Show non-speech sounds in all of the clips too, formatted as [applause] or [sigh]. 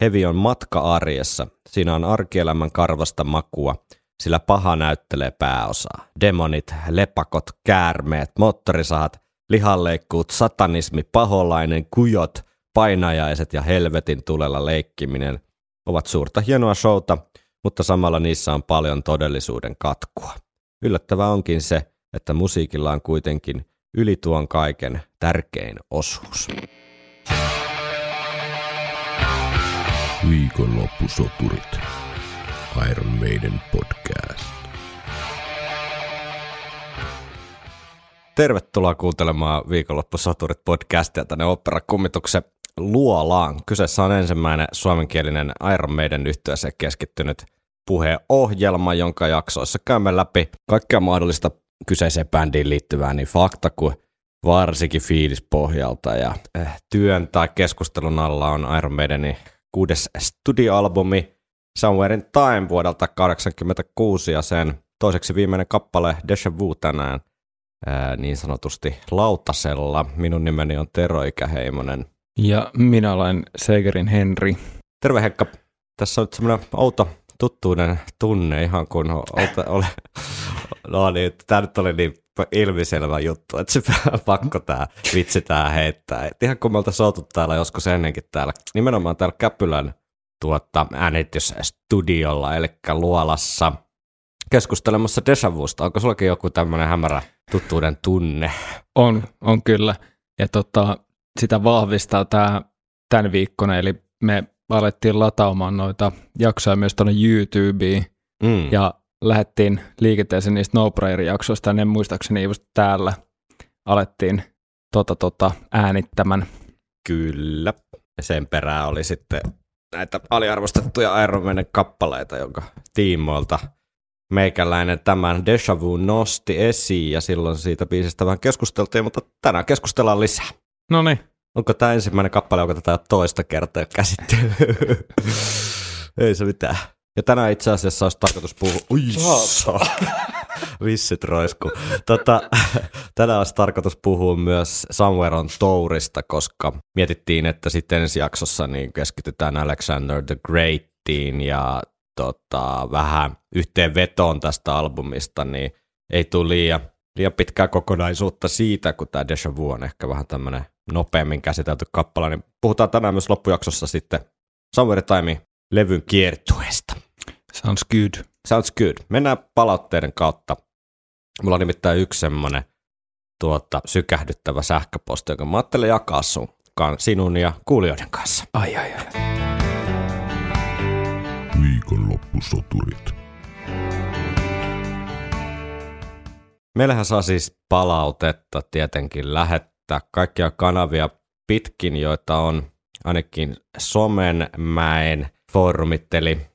Hevi on matka-arjessa. Siinä on arkielämän karvasta makua, sillä paha näyttelee pääosaa. Demonit, lepakot, käärmeet, moottorisahat, lihanleikkuut, satanismi, paholainen, kujot, painajaiset ja helvetin tulella leikkiminen ovat suurta hienoa showta, mutta samalla niissä on paljon todellisuuden katkua. Yllättävää onkin se, että musiikilla on kuitenkin yli tuon kaiken tärkein osuus. Viikonloppusoturit. Iron Maiden podcast. Tervetuloa kuuntelemaan Viikonloppusoturit podcastia tänne operakummituksen luolaan. Kyseessä on ensimmäinen suomenkielinen Iron Maiden yhtyeeseen keskittynyt puheohjelma, jonka jaksoissa käymme läpi kaikkea mahdollista kyseiseen bändiin liittyvää niin fakta kuin varsinkin fiilispohjalta. Ja eh, työn tai keskustelun alla on Iron Maidenin kuudes studioalbumi Somewhere in Time vuodelta 1986 ja sen toiseksi viimeinen kappale Deja Vu tänään ää, niin sanotusti lautasella. Minun nimeni on Tero Ikäheimonen. Ja minä olen Segerin Henri. Terve Hekka. Tässä on nyt semmoinen outo tuttuuden tunne ihan kun olta, ole, [laughs] no niin, tämä nyt oli niin ilmiselvä juttu, että se [laughs] pakko tämä vitsi tää heittää. Et ihan kun me oltaisiin oltu täällä joskus ennenkin täällä, nimenomaan täällä Käpylän tuotta äänitysstudiolla, eli Luolassa, keskustelemassa Desavusta. Onko sullakin joku tämmöinen hämärä tuttuuden tunne? On, on kyllä. Ja tota, sitä vahvistaa tämä tämän viikkona, eli me alettiin lataamaan noita jaksoja myös tuonne YouTubeen, mm. ja lähdettiin liikenteeseen niistä No jaksoista ja muistaakseni just täällä alettiin tota, tota, äänittämään. Kyllä. Ja sen perään oli sitten näitä aliarvostettuja Iron Maiden kappaleita, jonka tiimoilta meikäläinen tämän Deja Vu nosti esiin ja silloin siitä biisistä vähän keskusteltiin, mutta tänään keskustellaan lisää. No niin. Onko tämä ensimmäinen kappale, onko tätä toista kertaa käsittely? [laughs] Ei se mitään. Ja tänään itse asiassa olisi tarkoitus puhua... Ui, [laughs] Vissit roisku. Tota, [laughs] tänään olisi tarkoitus puhua myös Somewhere on Tourista, koska mietittiin, että sitten ensi jaksossa niin keskitytään Alexander the Greatiin ja tota, vähän yhteenvetoon tästä albumista, niin ei tule liian, liian pitkää kokonaisuutta siitä, kun tämä Deja Vu on ehkä vähän tämmöinen nopeammin käsitelty kappale, niin puhutaan tänään myös loppujaksossa sitten Somewhere Time levyn kiertueesta. Sounds good. Sounds good. Mennään palautteiden kautta. Mulla on nimittäin yksi semmoinen tuota, sykähdyttävä sähköposti, jonka mä ajattelin jakaa sun, sinun ja kuulijoiden kanssa. Ai ai ai. Viikonloppusoturit. Meillähän saa siis palautetta tietenkin lähettää kaikkia kanavia pitkin, joita on ainakin Somenmäen foorumit, eli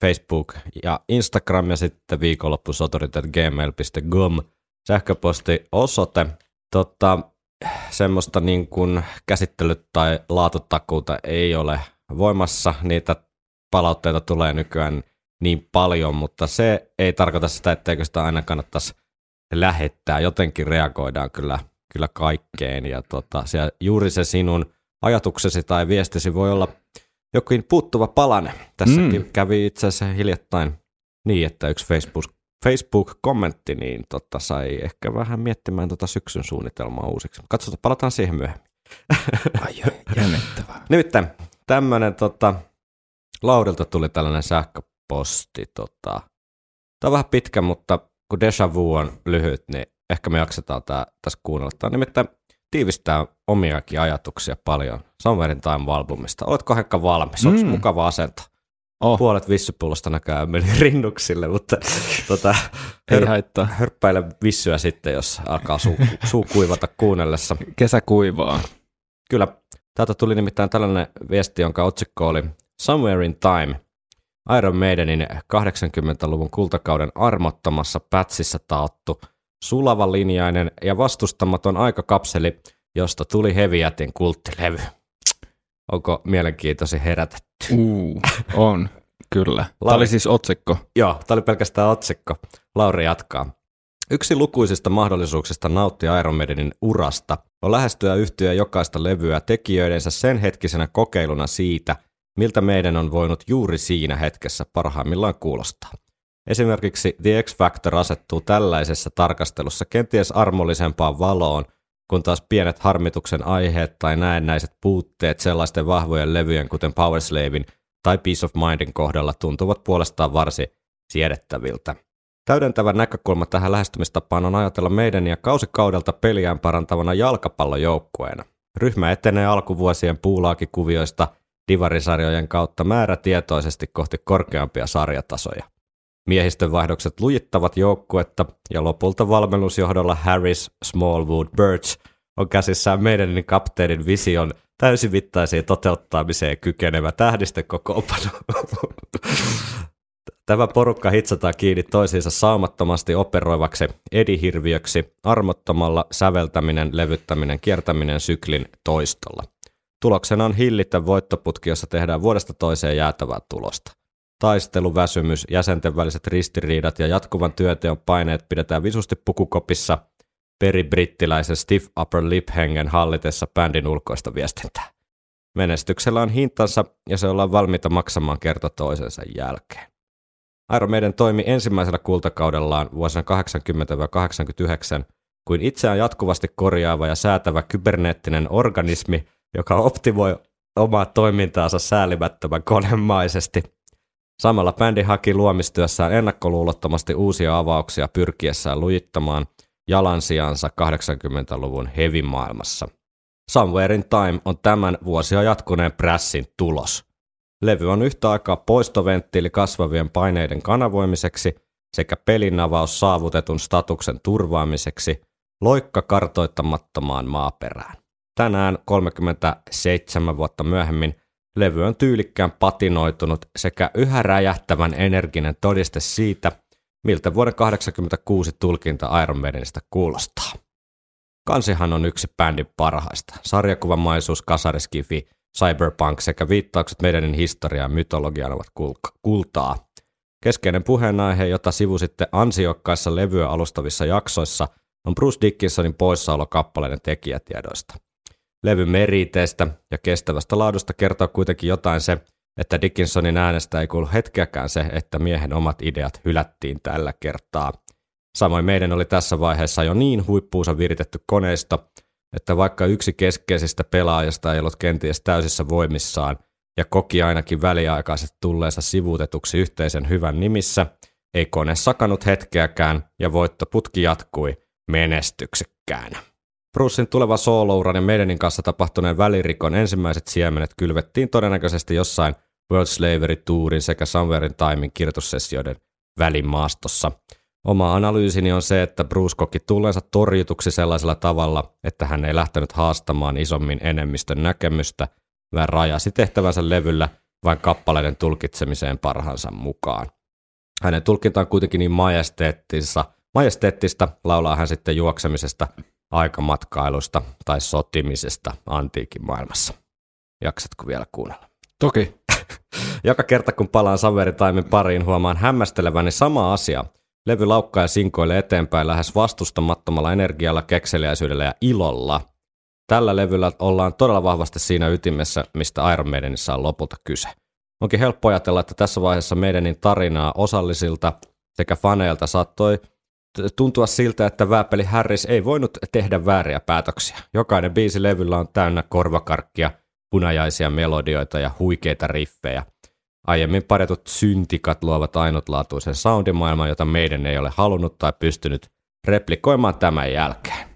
Facebook ja Instagram ja sitten viikonloppusoturit.gmail.com sähköpostiosoite. Tota, semmoista niin kuin käsittely- tai laatutakuuta ei ole voimassa. Niitä palautteita tulee nykyään niin paljon, mutta se ei tarkoita sitä, etteikö sitä aina kannattaisi lähettää. Jotenkin reagoidaan kyllä, kyllä kaikkeen ja tota, juuri se sinun ajatuksesi tai viestisi voi olla jokin puuttuva palane. Tässäkin mm. kävi itse asiassa hiljattain niin, että yksi Facebook, Facebook-kommentti niin tota, sai ehkä vähän miettimään tota syksyn suunnitelmaa uusiksi. Katsotaan, palataan siihen myöhemmin. [laughs] Ai jännittävää. Nimittäin tämmöinen tota, Laurilta tuli tällainen sähköposti. Tota, tämä on vähän pitkä, mutta kun Deja Vu on lyhyt, niin ehkä me jaksetaan tää, tässä kuunnella. Tämä on nimittäin tiivistää omiakin ajatuksia paljon Somewhere in Time-albumista. Oletko Henkka valmis? Onko mm. mukava asento? Oh. Puolet vissupullosta näköjään meni [laughs] rinnuksille, mutta [laughs] tota, Ei haittaa. hörppäile vissyä sitten, jos alkaa suu, [laughs] suu kuivata kuunnellessa. Kesä kuivaa. Kyllä. Täältä tuli nimittäin tällainen viesti, jonka otsikko oli Somewhere in Time. Iron Maidenin 80-luvun kultakauden armottomassa pätsissä taottu sulava linjainen ja vastustamaton aikakapseli, josta tuli Heviätin kulttilevy. Onko mielenkiintoisi herätetty? Uh, on, kyllä. [laughs] Tämä oli siis otsikko. Joo, tämä oli pelkästään otsikko. Lauri jatkaa. Yksi lukuisista mahdollisuuksista nauttia Iron Maidenin urasta on lähestyä yhtyä jokaista levyä tekijöidensä sen hetkisenä kokeiluna siitä, miltä meidän on voinut juuri siinä hetkessä parhaimmillaan kuulostaa. Esimerkiksi The X Factor asettuu tällaisessa tarkastelussa kenties armollisempaan valoon, kun taas pienet harmituksen aiheet tai näennäiset puutteet sellaisten vahvojen levyjen kuten Powerslavin tai Peace of Mindin kohdalla tuntuvat puolestaan varsin siedettäviltä. Täydentävä näkökulma tähän lähestymistapaan on ajatella meidän ja kausikaudelta peliään parantavana jalkapallojoukkueena. Ryhmä etenee alkuvuosien puulaakikuvioista divarisarjojen kautta määrätietoisesti kohti korkeampia sarjatasoja. Miehistönvaihdokset lujittavat joukkuetta ja lopulta valmennusjohdolla Harris, Smallwood, Birch on käsissään meidän kapteenin vision täysimittaiseen toteuttamiseen kykenevä tähdistökokoonpano. [laughs] Tämä porukka hitsataan kiinni toisiinsa saumattomasti operoivaksi edihirviöksi armottomalla säveltäminen, levyttäminen, kiertäminen syklin toistolla. Tuloksena on hillittä voittoputki, jossa tehdään vuodesta toiseen jäätävää tulosta. Taistelu, väsymys, jäsenten väliset ristiriidat ja jatkuvan työteon paineet pidetään visusti pukukopissa peribrittiläisen stiff upper lip hengen hallitessa bändin ulkoista viestintää. Menestyksellä on hintansa ja se ollaan valmiita maksamaan kerta toisensa jälkeen. Iron Maiden toimi ensimmäisellä kultakaudellaan vuosina 80-89 kuin itseään jatkuvasti korjaava ja säätävä kyberneettinen organismi, joka optimoi omaa toimintaansa säälimättömän konemaisesti. Samalla bändi haki luomistyössään ennakkoluulottomasti uusia avauksia pyrkiessään lujittamaan jalansijansa 80-luvun heavy-maailmassa. Somewhere in Time on tämän vuosia jatkuneen prässin tulos – Levy on yhtä aikaa poistoventtiili kasvavien paineiden kanavoimiseksi sekä pelinavaus saavutetun statuksen turvaamiseksi loikka kartoittamattomaan maaperään. Tänään 37 vuotta myöhemmin levy on tyylikkään patinoitunut sekä yhä räjähtävän energinen todiste siitä, miltä vuoden 1986 tulkinta Iron Maidenista kuulostaa. Kansihan on yksi bändin parhaista. Sarjakuvamaisuus, kasariskifi cyberpunk sekä viittaukset meidän historiaan ja mytologiaan ovat kultaa. Keskeinen puheenaihe, jota sivusitte ansiokkaissa levyä alustavissa jaksoissa, on Bruce Dickinsonin poissaolo kappaleiden tekijätiedoista. Levyn meriteestä ja kestävästä laadusta kertoo kuitenkin jotain se, että Dickinsonin äänestä ei kuulu hetkeäkään se, että miehen omat ideat hylättiin tällä kertaa. Samoin meidän oli tässä vaiheessa jo niin huippuunsa viritetty koneisto, että vaikka yksi keskeisistä pelaajista ei ollut kenties täysissä voimissaan ja koki ainakin väliaikaisesti tulleensa sivuutetuksi yhteisen hyvän nimissä, ei kone sakanut hetkeäkään ja voittoputki jatkui menestyksekkäänä. Brucein tuleva soolouran ja meidänin kanssa tapahtuneen välirikon ensimmäiset siemenet kylvettiin todennäköisesti jossain World Slavery Tourin sekä Somewhere in Timein kirjoitussessioiden välimaastossa – Oma analyysini on se, että Bruce koki tulleensa torjutuksi sellaisella tavalla, että hän ei lähtenyt haastamaan isommin enemmistön näkemystä, vaan rajasi tehtävänsä levyllä vain kappaleiden tulkitsemiseen parhaansa mukaan. Hänen tulkinta on kuitenkin niin majesteettista, majesteettista laulaa hän sitten juoksemisesta, aikamatkailusta tai sotimisesta antiikin maailmassa. Jaksatko vielä kuunnella? Toki. [laughs] Joka kerta kun palaan Saveritaimin pariin, huomaan hämmästeleväni sama asia – Levy laukkaa ja sinkoilee eteenpäin lähes vastustamattomalla energialla, kekseliäisyydellä ja ilolla. Tällä levyllä ollaan todella vahvasti siinä ytimessä, mistä Iron Maidenissa on lopulta kyse. Onkin helppo ajatella, että tässä vaiheessa meidänin tarinaa osallisilta sekä faneilta saattoi tuntua siltä, että vääpeli Harris ei voinut tehdä vääriä päätöksiä. Jokainen biisi levyllä on täynnä korvakarkkia, punajaisia melodioita ja huikeita riffejä – Aiemmin parjatut syntikat luovat ainutlaatuisen soundimaailman, jota meidän ei ole halunnut tai pystynyt replikoimaan tämän jälkeen.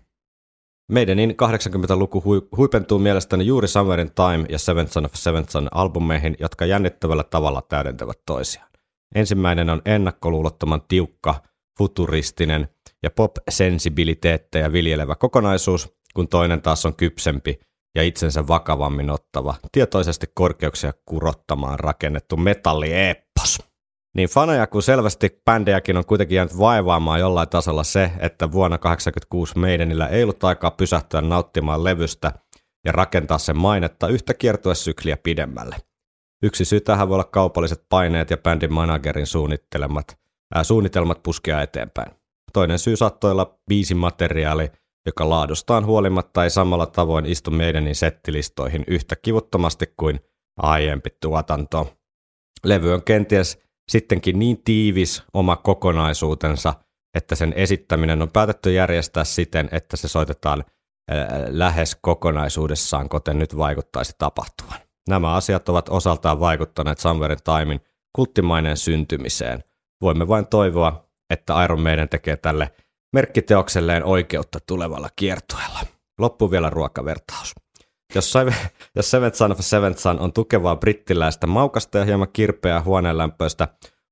Meidänin 80-luku huipentuu mielestäni juuri Summer Time ja Seventh Son of Seventh Son albumeihin, jotka jännittävällä tavalla täydentävät toisiaan. Ensimmäinen on ennakkoluulottoman tiukka, futuristinen ja pop-sensibiliteettejä viljelevä kokonaisuus, kun toinen taas on kypsempi ja itsensä vakavammin ottava, tietoisesti korkeuksia kurottamaan rakennettu metallieppos. Niin faneja kuin selvästi bändejäkin on kuitenkin jäänyt vaivaamaan jollain tasolla se, että vuonna 1986 meidänillä ei ollut aikaa pysähtyä nauttimaan levystä ja rakentaa sen mainetta yhtä kiertuesykliä pidemmälle. Yksi syy tähän voi olla kaupalliset paineet ja bändin managerin suunnittelemat, suunnitelmat puskea eteenpäin. Toinen syy saattoi olla biisimateriaali – joka laadustaan huolimatta ei samalla tavoin istu meidänin settilistoihin yhtä kivuttomasti kuin aiempi tuotanto. Levy on kenties sittenkin niin tiivis oma kokonaisuutensa, että sen esittäminen on päätetty järjestää siten, että se soitetaan lähes kokonaisuudessaan, kuten nyt vaikuttaisi tapahtuvan. Nämä asiat ovat osaltaan vaikuttaneet Somewhere Timein kulttimainen syntymiseen. Voimme vain toivoa, että Iron Maiden tekee tälle merkkiteokselleen oikeutta tulevalla kiertueella. Loppu vielä ruokavertaus. Jos, [laughs] jos Seventh Son of Seventh Son on tukevaa brittiläistä maukasta ja hieman kirpeää huoneenlämpöistä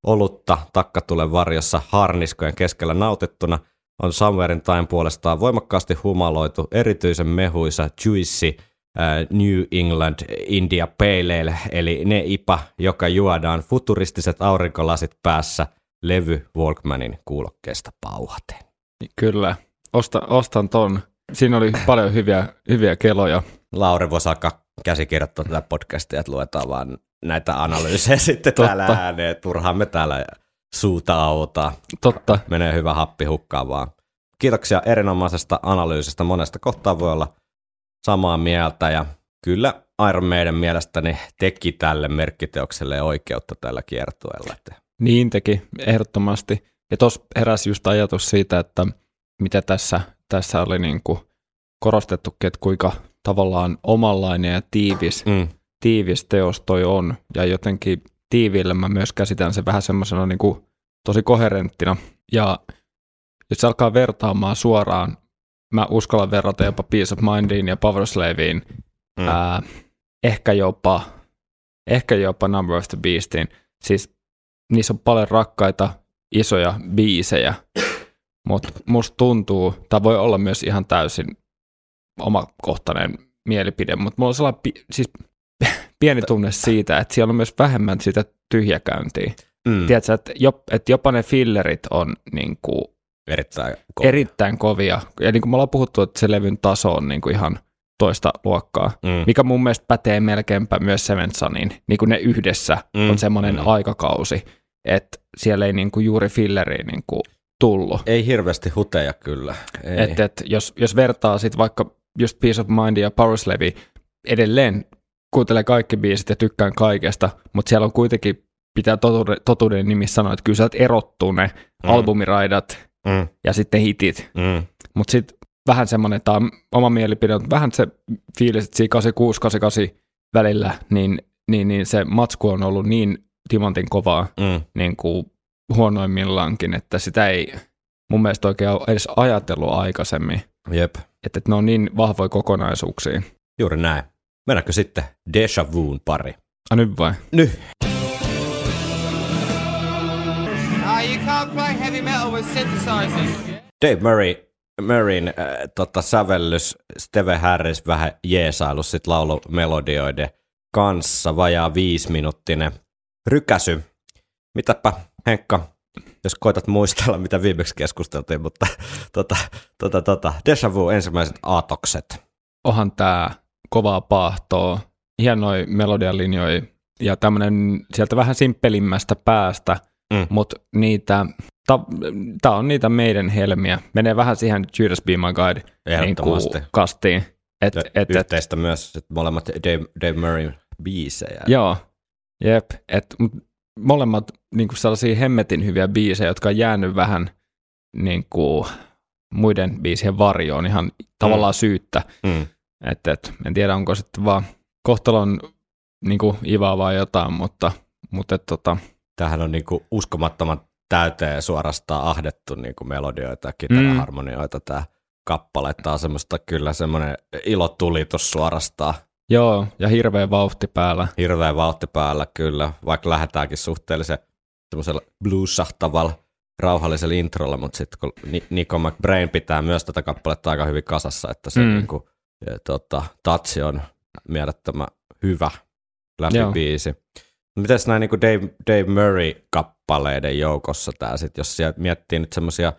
olutta takkatulen varjossa harniskojen keskellä nautittuna, on Somewhere in Time puolestaan voimakkaasti humaloitu, erityisen mehuisa, juicy New England India Pale Ale, eli ne IPA, joka juodaan futuristiset aurinkolasit päässä levy Walkmanin kuulokkeesta pauhaten. Kyllä, Osta, ostan ton. Siinä oli paljon hyviä, hyviä keloja. Lauri voisi alkaa käsikirjoittaa tätä podcastia, että luetaan vaan näitä analyysejä [laughs] sitten Totta. täällä ääneen. Turhaan me täällä suuta autaa. Totta. Menee hyvä happi hukkaan vaan. Kiitoksia erinomaisesta analyysistä. Monesta kohtaa voi olla samaa mieltä ja kyllä Iron Maiden mielestäni teki tälle merkkiteokselle oikeutta tällä kiertueella. Niin teki, ehdottomasti. Ja tuossa heräsi just ajatus siitä, että mitä tässä, tässä oli niin kuin korostettukin, että kuinka tavallaan omanlainen ja tiivis, mm. tiivis teos toi on. Ja jotenkin tiiviillä mä myös käsitän se vähän semmoisena niin kuin tosi koherenttina. Ja jos alkaa vertaamaan suoraan, mä uskallan verrata jopa Peace of Mindiin ja Power Slaveen, mm. ää, ehkä jopa ehkä jopa Number of the Beastiin. Siis niissä on paljon rakkaita, isoja biisejä, mutta musta tuntuu, tai voi olla myös ihan täysin omakohtainen mielipide, mutta mulla on sellainen pi- siis [laughs] pieni tunne siitä, että siellä on myös vähemmän sitä tyhjäkäyntiä. Mm. Tiedätkö, että, jop, että jopa ne fillerit on niin kuin, erittäin, kovia. erittäin kovia. Ja niin kuin me ollaan puhuttu, että se levyn taso on niin kuin ihan toista luokkaa, mm. mikä mun mielestä pätee melkeinpä myös Sevensonin. Niin kuin ne yhdessä mm. on semmoinen mm. aikakausi, että siellä ei niin kuin juuri filleri niin kuin tullut. Ei hirveästi huteja kyllä. Ei. Et, et, jos, jos vertaa sitten vaikka just Peace of Mind ja Power Slave, edelleen kuuntelee kaikki biisit ja tykkään kaikesta, mutta siellä on kuitenkin, pitää totuuden, totuuden nimissä sanoa, että kyllä sieltä erottuu ne mm. albumiraidat mm. ja sitten hitit. Mm. Mutta sitten vähän semmoinen, tämä on oma mielipide, mutta vähän se fiilis, että siinä 86-88 välillä, niin, niin, niin se matsku on ollut niin timantin kovaa mm. niin kuin huonoimmillaankin, että sitä ei mun mielestä oikein ole edes ajatellut aikaisemmin. Jep. Että, että ne on niin vahvoja kokonaisuuksia. Juuri näin. Mennäänkö sitten Deja Vuun pari? Ah, nyt vai? Nyt. Dave Murray, Murrayn äh, tota, sävellys, Steve Harris vähän jeesailu sit laulumelodioiden kanssa, vajaa viisiminuuttinen rykäsy. Mitäpä Henkka, jos koetat muistella, mitä viimeksi keskusteltiin, mutta [laughs] tota, tota, tota, Deja Vu, ensimmäiset aatokset. Onhan tämä kovaa paahtoa, hienoja melodian linjoja ja tämmöinen sieltä vähän simppelimmästä päästä, mm. mutta niitä, tämä on niitä meidän helmiä. Menee vähän siihen Judas Be My Guide niin kastiin. Et, et, yhteistä et, myös että molemmat Dave, Dave Murray biisejä. Joo, jep. Et, molemmat niin kuin sellaisia hemmetin hyviä biisejä, jotka on jäänyt vähän niin kuin, muiden biisien varjoon ihan mm. tavallaan syyttä. Mm. Et, et, en tiedä, onko sitten vaan kohtalon niin kuin, ivaa vai jotain, mutta, mutta et, tota... Tämähän on niin kuin, uskomattoman täyteen suorastaan ahdettu niin kuin melodioita ja kitaraharmonioita mm. tämä kappale. Tämä on semmoista kyllä semmoinen ilotulitus suorastaan. Joo, ja hirveä vauhti päällä. Hirveä vauhti päällä, kyllä. Vaikka lähdetäänkin suhteellisen semmoisella bluesahtavalla rauhallisella introlla, mutta sitten kun Nico McBrain pitää myös tätä kappaletta aika hyvin kasassa, että se mm. niinku, ja, tota, tatsi on mielettömän hyvä läpi Joo. biisi. Mites näin niin Dave, Dave Murray-kappaleiden joukossa tämä sitten, jos sieltä miettii nyt semmoisia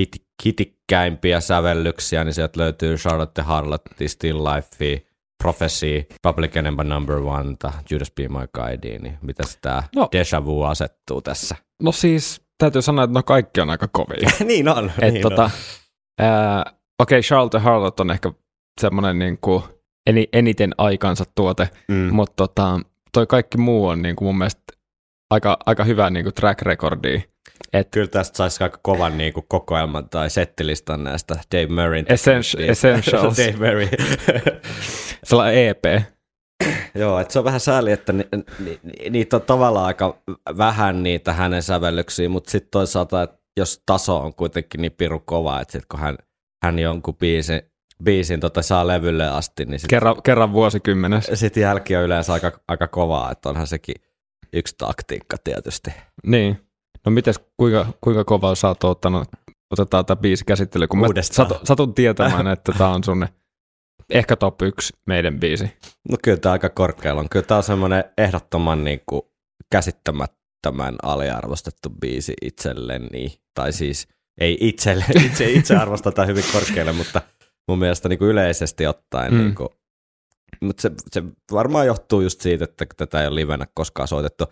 hit, hitikkäimpiä sävellyksiä, niin sieltä löytyy Charlotte Harlotte, Still Life, Prophecy, Public Enemy Number One, Judas Be My Guide, niin mitäs tämä no, Deja Vu asettuu tässä? No siis täytyy sanoa, että no kaikki on aika kovia. [laughs] niin on. Et niin tota, Okei, okay, Charlotte Harlot on ehkä semmoinen niin kuin eniten aikansa tuote, mm. mutta tota, toi kaikki muu on niin kuin mun mielestä aika, aika hyvä niin kuin track recordi. Et, Kyllä tästä saisi aika kovan niin kuin kokoelman tai settilistan näistä Dave Murrayn. [laughs] Essentials. Dave Murray. Sellainen EP. Joo, että se on vähän sääli, että ni, ni, ni, niitä on tavallaan aika vähän niitä hänen sävellyksiä, mutta sitten toisaalta, että jos taso on kuitenkin niin piru kova, että sit kun hän, hän jonkun biisin, biisin tota saa levylle asti, niin sit, kerran, kerran vuosikymmenessä. Sitten jälki on yleensä aika, aika kovaa, että onhan sekin yksi taktiikka tietysti. Niin. No mites, kuinka, kuinka kovaa sä oot ottanut, otetaan tämä biisi käsittely, kun Uudestaan. mä satu, satun tietämään, että tämä on sun ehkä top 1 meidän biisi. No kyllä tämä aika korkealla on. Kyllä tämä on semmoinen ehdottoman niin kuin käsittämättömän aliarvostettu biisi itselleni. Tai siis ei itselle, [laughs] itse, itse arvostan hyvin korkealle, mutta mun mielestä niin kuin yleisesti ottaen. Mm. Niin kuin, mutta se, se varmaan johtuu just siitä, että tätä ei ole livenä koskaan soitettu.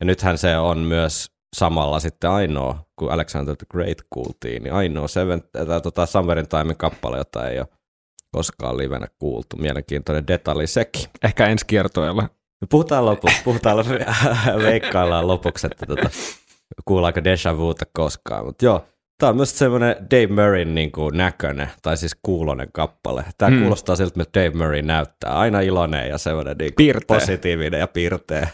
Ja nythän se on myös samalla sitten ainoa, kun Alexander the Great kuultiin, niin ainoa Seven, äh, tota Summerin Timein kappale, jota ei ole koskaan livenä kuultu. Mielenkiintoinen detalji sekin. Ehkä ensi kiertoilla. Puhutaan lopuksi, puhutaan, veikkaillaan [laughs] lopuksi, että tota, kuullaanko Deja Vuta koskaan. Mutta joo, Tämä on myös semmoinen Dave Murrayn niin kuin näköinen, tai siis kuulonen kappale. Tämä hmm. kuulostaa siltä, että Dave Murray näyttää. Aina iloinen ja semmoinen niin positiivinen ja piirteä.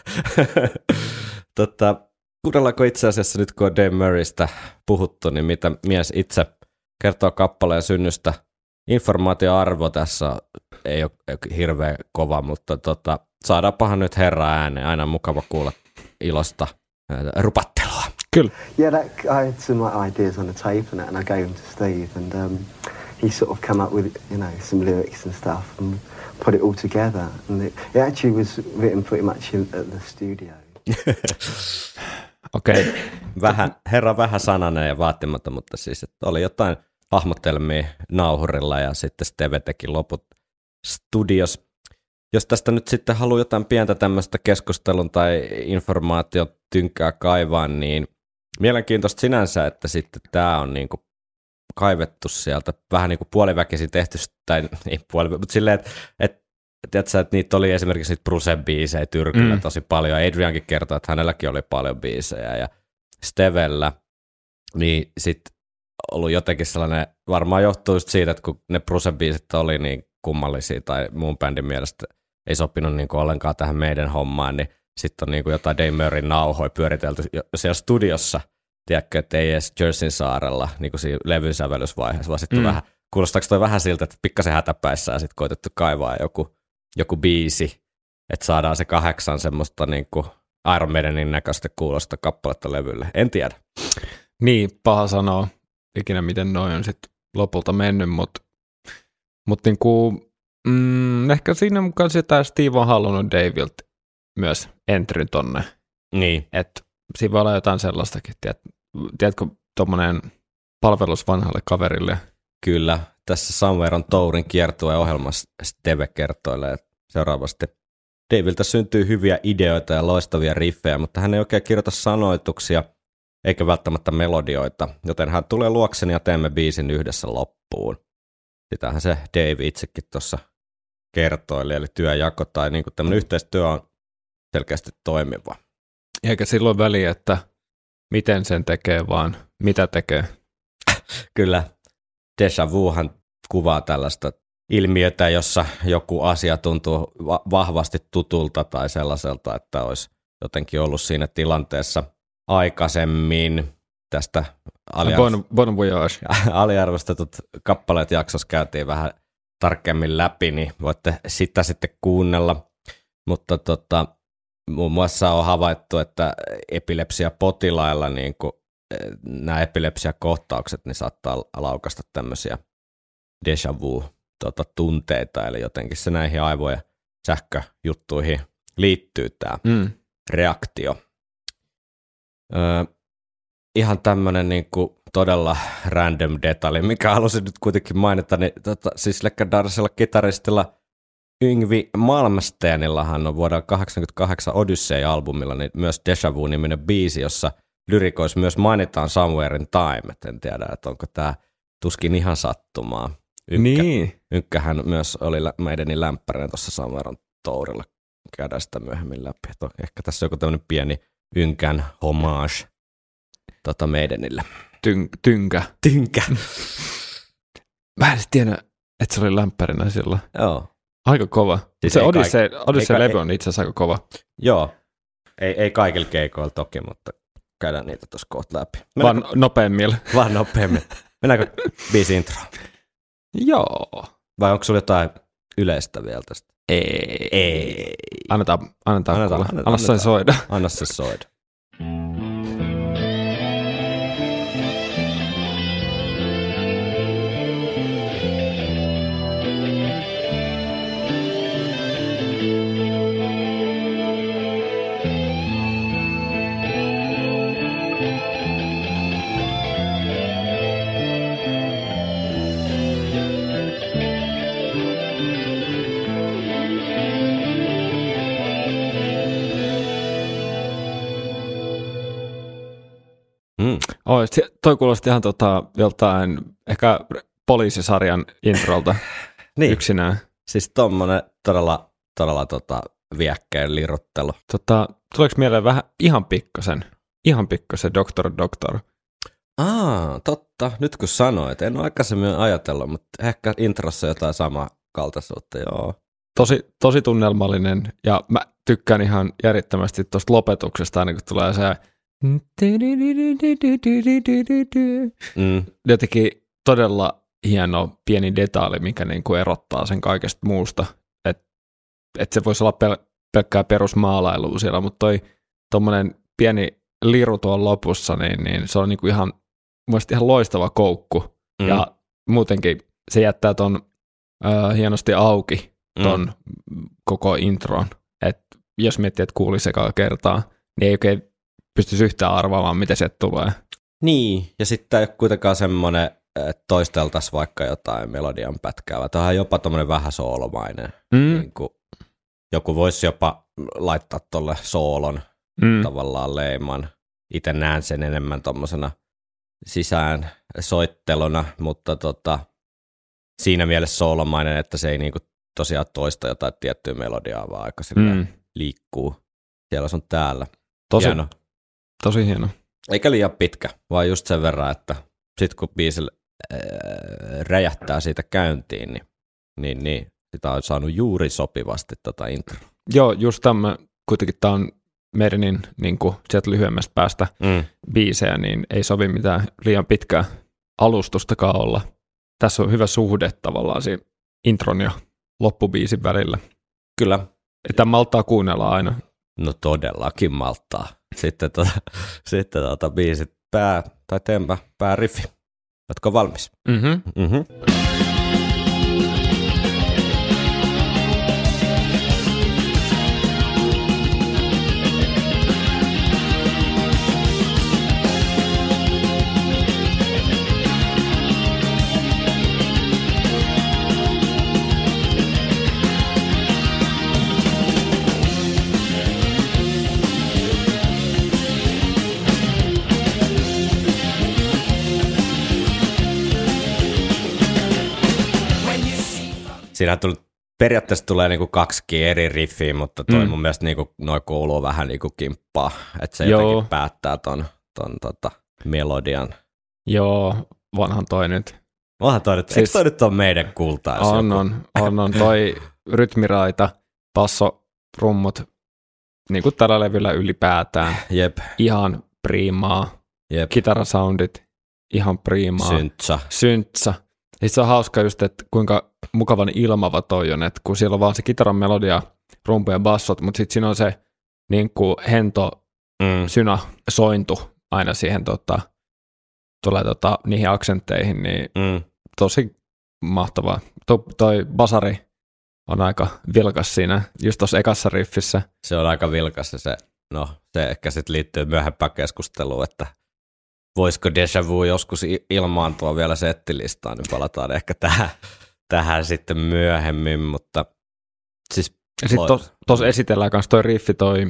[laughs] tota, kuunnellaanko itse asiassa nyt, kun on Dave Murraystä puhuttu, niin mitä mies itse kertoo kappaleen synnystä? Informaatioarvo tässä ei ole hirveän kova, mutta tota, saadaanpahan nyt herra ääneen. Aina mukava kuulla ilosta rupattelua. Kyllä. Yeah, that, I had some like, ideas on the tape and that, and I gave them to Steve, and um, he sort of come up with you know some lyrics and stuff and put it all together. And it, it actually was written pretty much in, at the studio. [laughs] Okei. Okay. Vähän, herra vähän sananen ja vaatimatta, mutta siis että oli jotain hahmotelmia nauhurilla ja sitten Steve teki loput studios. Jos tästä nyt sitten haluaa jotain pientä tämmöistä keskustelun tai informaation tynkää kaivaa, niin mielenkiintoista sinänsä, että sitten tämä on niinku kaivettu sieltä vähän niin kuin puoliväkisin tehty, tai [laughs] ei puoli, mutta silleen, että, että tiedätkö, että niitä oli esimerkiksi niitä Brusen biisejä Tyrkyllä mm. tosi paljon. Adriankin kertoi, että hänelläkin oli paljon biisejä ja Stevellä, niin sitten ollut jotenkin sellainen, varmaan johtuu just siitä, että kun ne Brusen biisit oli niin kummallisia tai muun bändin mielestä ei sopinut niin kuin ollenkaan tähän meidän hommaan, niin sitten on niin kuin jotain Dave Murrayn nauhoja pyöritelty siellä studiossa, tiedätkö, että ei edes Jerseyn saarella niin kuin siinä levyn sävellysvaiheessa, vaan sitten mm. vähän, kuulostaako toi vähän siltä, että pikkasen hätäpäissä ja sitten koitettu kaivaa joku, joku biisi, että saadaan se kahdeksan semmoista niin kuin Iron Maidenin näköistä kuulosta kappaletta levylle. En tiedä. Niin, paha sanoa ikinä, miten noin on sitten lopulta mennyt, mutta mut niinku, mm, ehkä siinä mukaan sitä Steve on halunnut Davilta myös entryn tonne. Niin. Että siinä voi olla jotain sellaistakin, tiedät, tiedätkö, tuommoinen palvelus vanhalle kaverille. Kyllä, tässä Somewhere on Tourin kiertue ohjelmassa Steve kertoilee seuraavasti. Davilta syntyy hyviä ideoita ja loistavia riffejä, mutta hän ei oikein kirjoita sanoituksia eikä välttämättä melodioita, joten hän tulee luokseni ja teemme biisin yhdessä loppuun. Sitähän se Dave itsekin tuossa kertoili, eli työjako tai niin kuin tämmöinen yhteistyö on selkeästi toimiva. Eikä silloin väliä, että miten sen tekee, vaan mitä tekee. [laughs] Kyllä. Deja vuhan kuvaa tällaista ilmiötä, jossa joku asia tuntuu va- vahvasti tutulta tai sellaiselta, että olisi jotenkin ollut siinä tilanteessa aikaisemmin tästä aliarv- bon, bon voyage. [laughs] aliarvostetut kappaleet jaksossa käytiin vähän tarkemmin läpi, niin voitte sitä sitten kuunnella. Mutta tota, muun muassa on havaittu, että epilepsia-potilailla niin kuin, eh, nämä epilepsia-kohtaukset niin saattaa laukasta tämmöisiä déjà vu tota, tunteita, eli jotenkin se näihin aivojen sähköjuttuihin liittyy tämä mm. reaktio. Öö, ihan tämmöinen niin kuin todella random detalji, mikä halusin nyt kuitenkin mainita, niin tota, siis legendaarisella kitaristilla Yngvi Malmsteenillahan on vuodelta 88 Odyssey-albumilla niin myös Deja Vu-niminen biisi, jossa lyrikoissa myös mainitaan Somewhere in Time, et en tiedä, että onko tämä tuskin ihan sattumaa. Ynkkä, niin. Ynkkähän myös oli meidänin lämpärinä tuossa Somewhere Tourilla käydään sitä myöhemmin läpi. Et ehkä tässä on joku tämmöinen pieni ynkän homage tota meidänille. Tyn, tynkä. Tynkä. [laughs] Mä en tiedä, että se oli lämpärinä sillä. Joo. Aika kova. Siis se Odyssey, kaik- Odyssey ei ka- levy on itse asiassa aika kova. Joo. Ei, ei kaikilla keikoilla toki, mutta käydään niitä tuossa kohta läpi. Vaan Mennäänkö, nopeammilla. [laughs] vaan nopeammin. Mennäänkö biisi intro? Joo. Vai onko sulla jotain yleistä vielä tästä? Ei. Ei. Annetaan, annetaan, Annetaan, kuulla. annetaan, Anna sen annetaan. soida. Anna se soida. Oi, toi kuulosti ihan tota, joltain ehkä poliisisarjan introlta [laughs] Niin, yksinään. siis tommonen todella, todella tota, viekkeen lirottelu. Tota, tuleeko mieleen vähän ihan pikkasen, ihan pikkasen Doctor Doctor? Aa, totta. Nyt kun sanoit, en ole aikaisemmin ajatellut, mutta ehkä introssa jotain samaa kaltaisuutta, joo. Tosi, tosi tunnelmallinen ja mä tykkään ihan järjettömästi tuosta lopetuksesta aina kun tulee se Mm. jotenkin todella hieno pieni detaali, mikä niin kuin erottaa sen kaikesta muusta. Että et se voisi olla pel- pelkkää perusmaalailua siellä, mutta toi tommonen pieni liru tuolla lopussa, niin, niin se on niin kuin ihan, ihan loistava koukku. Mm. Ja muutenkin se jättää ton äh, hienosti auki ton mm. koko intron. Et jos miettii, että kuulisi ekaa kertaa, niin ei oikein pystyisi yhtään arvaamaan, mitä sieltä tulee. Niin, ja sitten ei ole kuitenkaan semmoinen, että toisteltaisiin vaikka jotain melodian pätkää, tämä on jopa tommonen vähän soolomainen. Mm. Niin kuin, joku voisi jopa laittaa tolle soolon Mm. tavallaan leiman. Itse näen sen enemmän tommosena sisään soitteluna, mutta tota, siinä mielessä soolomainen, että se ei niinku tosiaan toista jotain tiettyä melodiaa, vaan aika Mm. liikkuu siellä sun täällä. Tosi, Hieno. Tosi hieno. Eikä liian pitkä, vaan just sen verran, että sit kun biisi räjähtää siitä käyntiin, niin, niin, niin sitä on saanut juuri sopivasti tota intro. Joo, just tämä, kuitenkin tämä on Merinin niin kuin sieltä lyhyemmästä päästä Mm. biisejä, niin ei sovi mitään liian pitkää alustustakaan olla. Tässä on hyvä suhde tavallaan siinä intron ja loppubiisin välillä. Kyllä, Että maltaa kuunnella aina. no todellakin malttaa. Sitten, tota, [laughs] sitten tota, biisit pää tai tempä, pääriffi. Oletko valmis? Mm-hmm. Mm-hmm. Siinä tuli, periaatteessa tulee niinku kaksi eri riffiä, mutta toi Mm. mun mielestä niinku, noi kuuluu vähän niinku kimppaa. Että se Joo. jotenkin päättää ton, ton tota, melodian. Joo, vanhan toi nyt. Onhan toi nyt, siis, eikö toi nyt ole meidän kultaa? On, joku? on, on, on. Toi rytmiraita, basso, rummut, niin kuin tällä levyllä ylipäätään. Jep, Ihan priimaa. jep. Kitarasoundit, ihan priimaa. Syntsa. Syntsä. Ja sit se on hauska just, että kuinka mukavan ilmava toi on, että kun siellä on vaan se kitaran melodia, rumpu ja bassot, mutta sitten siinä on se niin kuin hento Mm. synä sointu aina siihen tota, tulee tota, niihin aksentteihin, niin Mm. tosi mahtavaa. To, toi basari on aika vilkas siinä, just tuossa ekassa riffissä. Se on aika vilkas ja se, no, se ehkä sitten liittyy myöhempään keskusteluun, että voisiko Deja Vu joskus ilmaantua vielä settilistaan, niin palataan ehkä tähän, tähän sitten myöhemmin, mutta siis Ja sitten tuossa esitellään myös toi riffi, toi,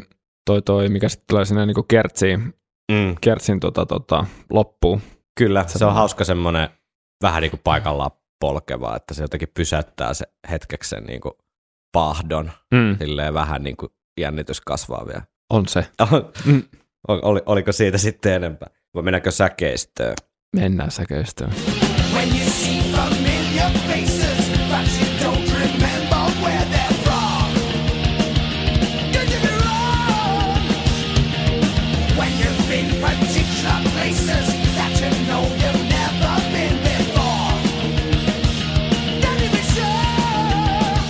toi, toi mikä sitten tulee sinne niinku kertsiin, mm, kertsin tota, tota, loppuun. kyllä, se on Semmoinen. hauska semmoinen vähän niin kuin paikallaan polkeva, että se jotenkin pysäyttää se hetkeksi sen niin kuin pahdon. Mm, Silleen vähän niin kuin jännitys kasvaa vielä. on se. [laughs] Mm. Oli, oliko siitä sitten enempää? Vai mennäänkö säkeistöön? Mennään säkeistöön. When you see familiar faces, but you don't remember where they're from. Don't get me wrong. When you've been particular places that you know you've never been before. Don't even sure.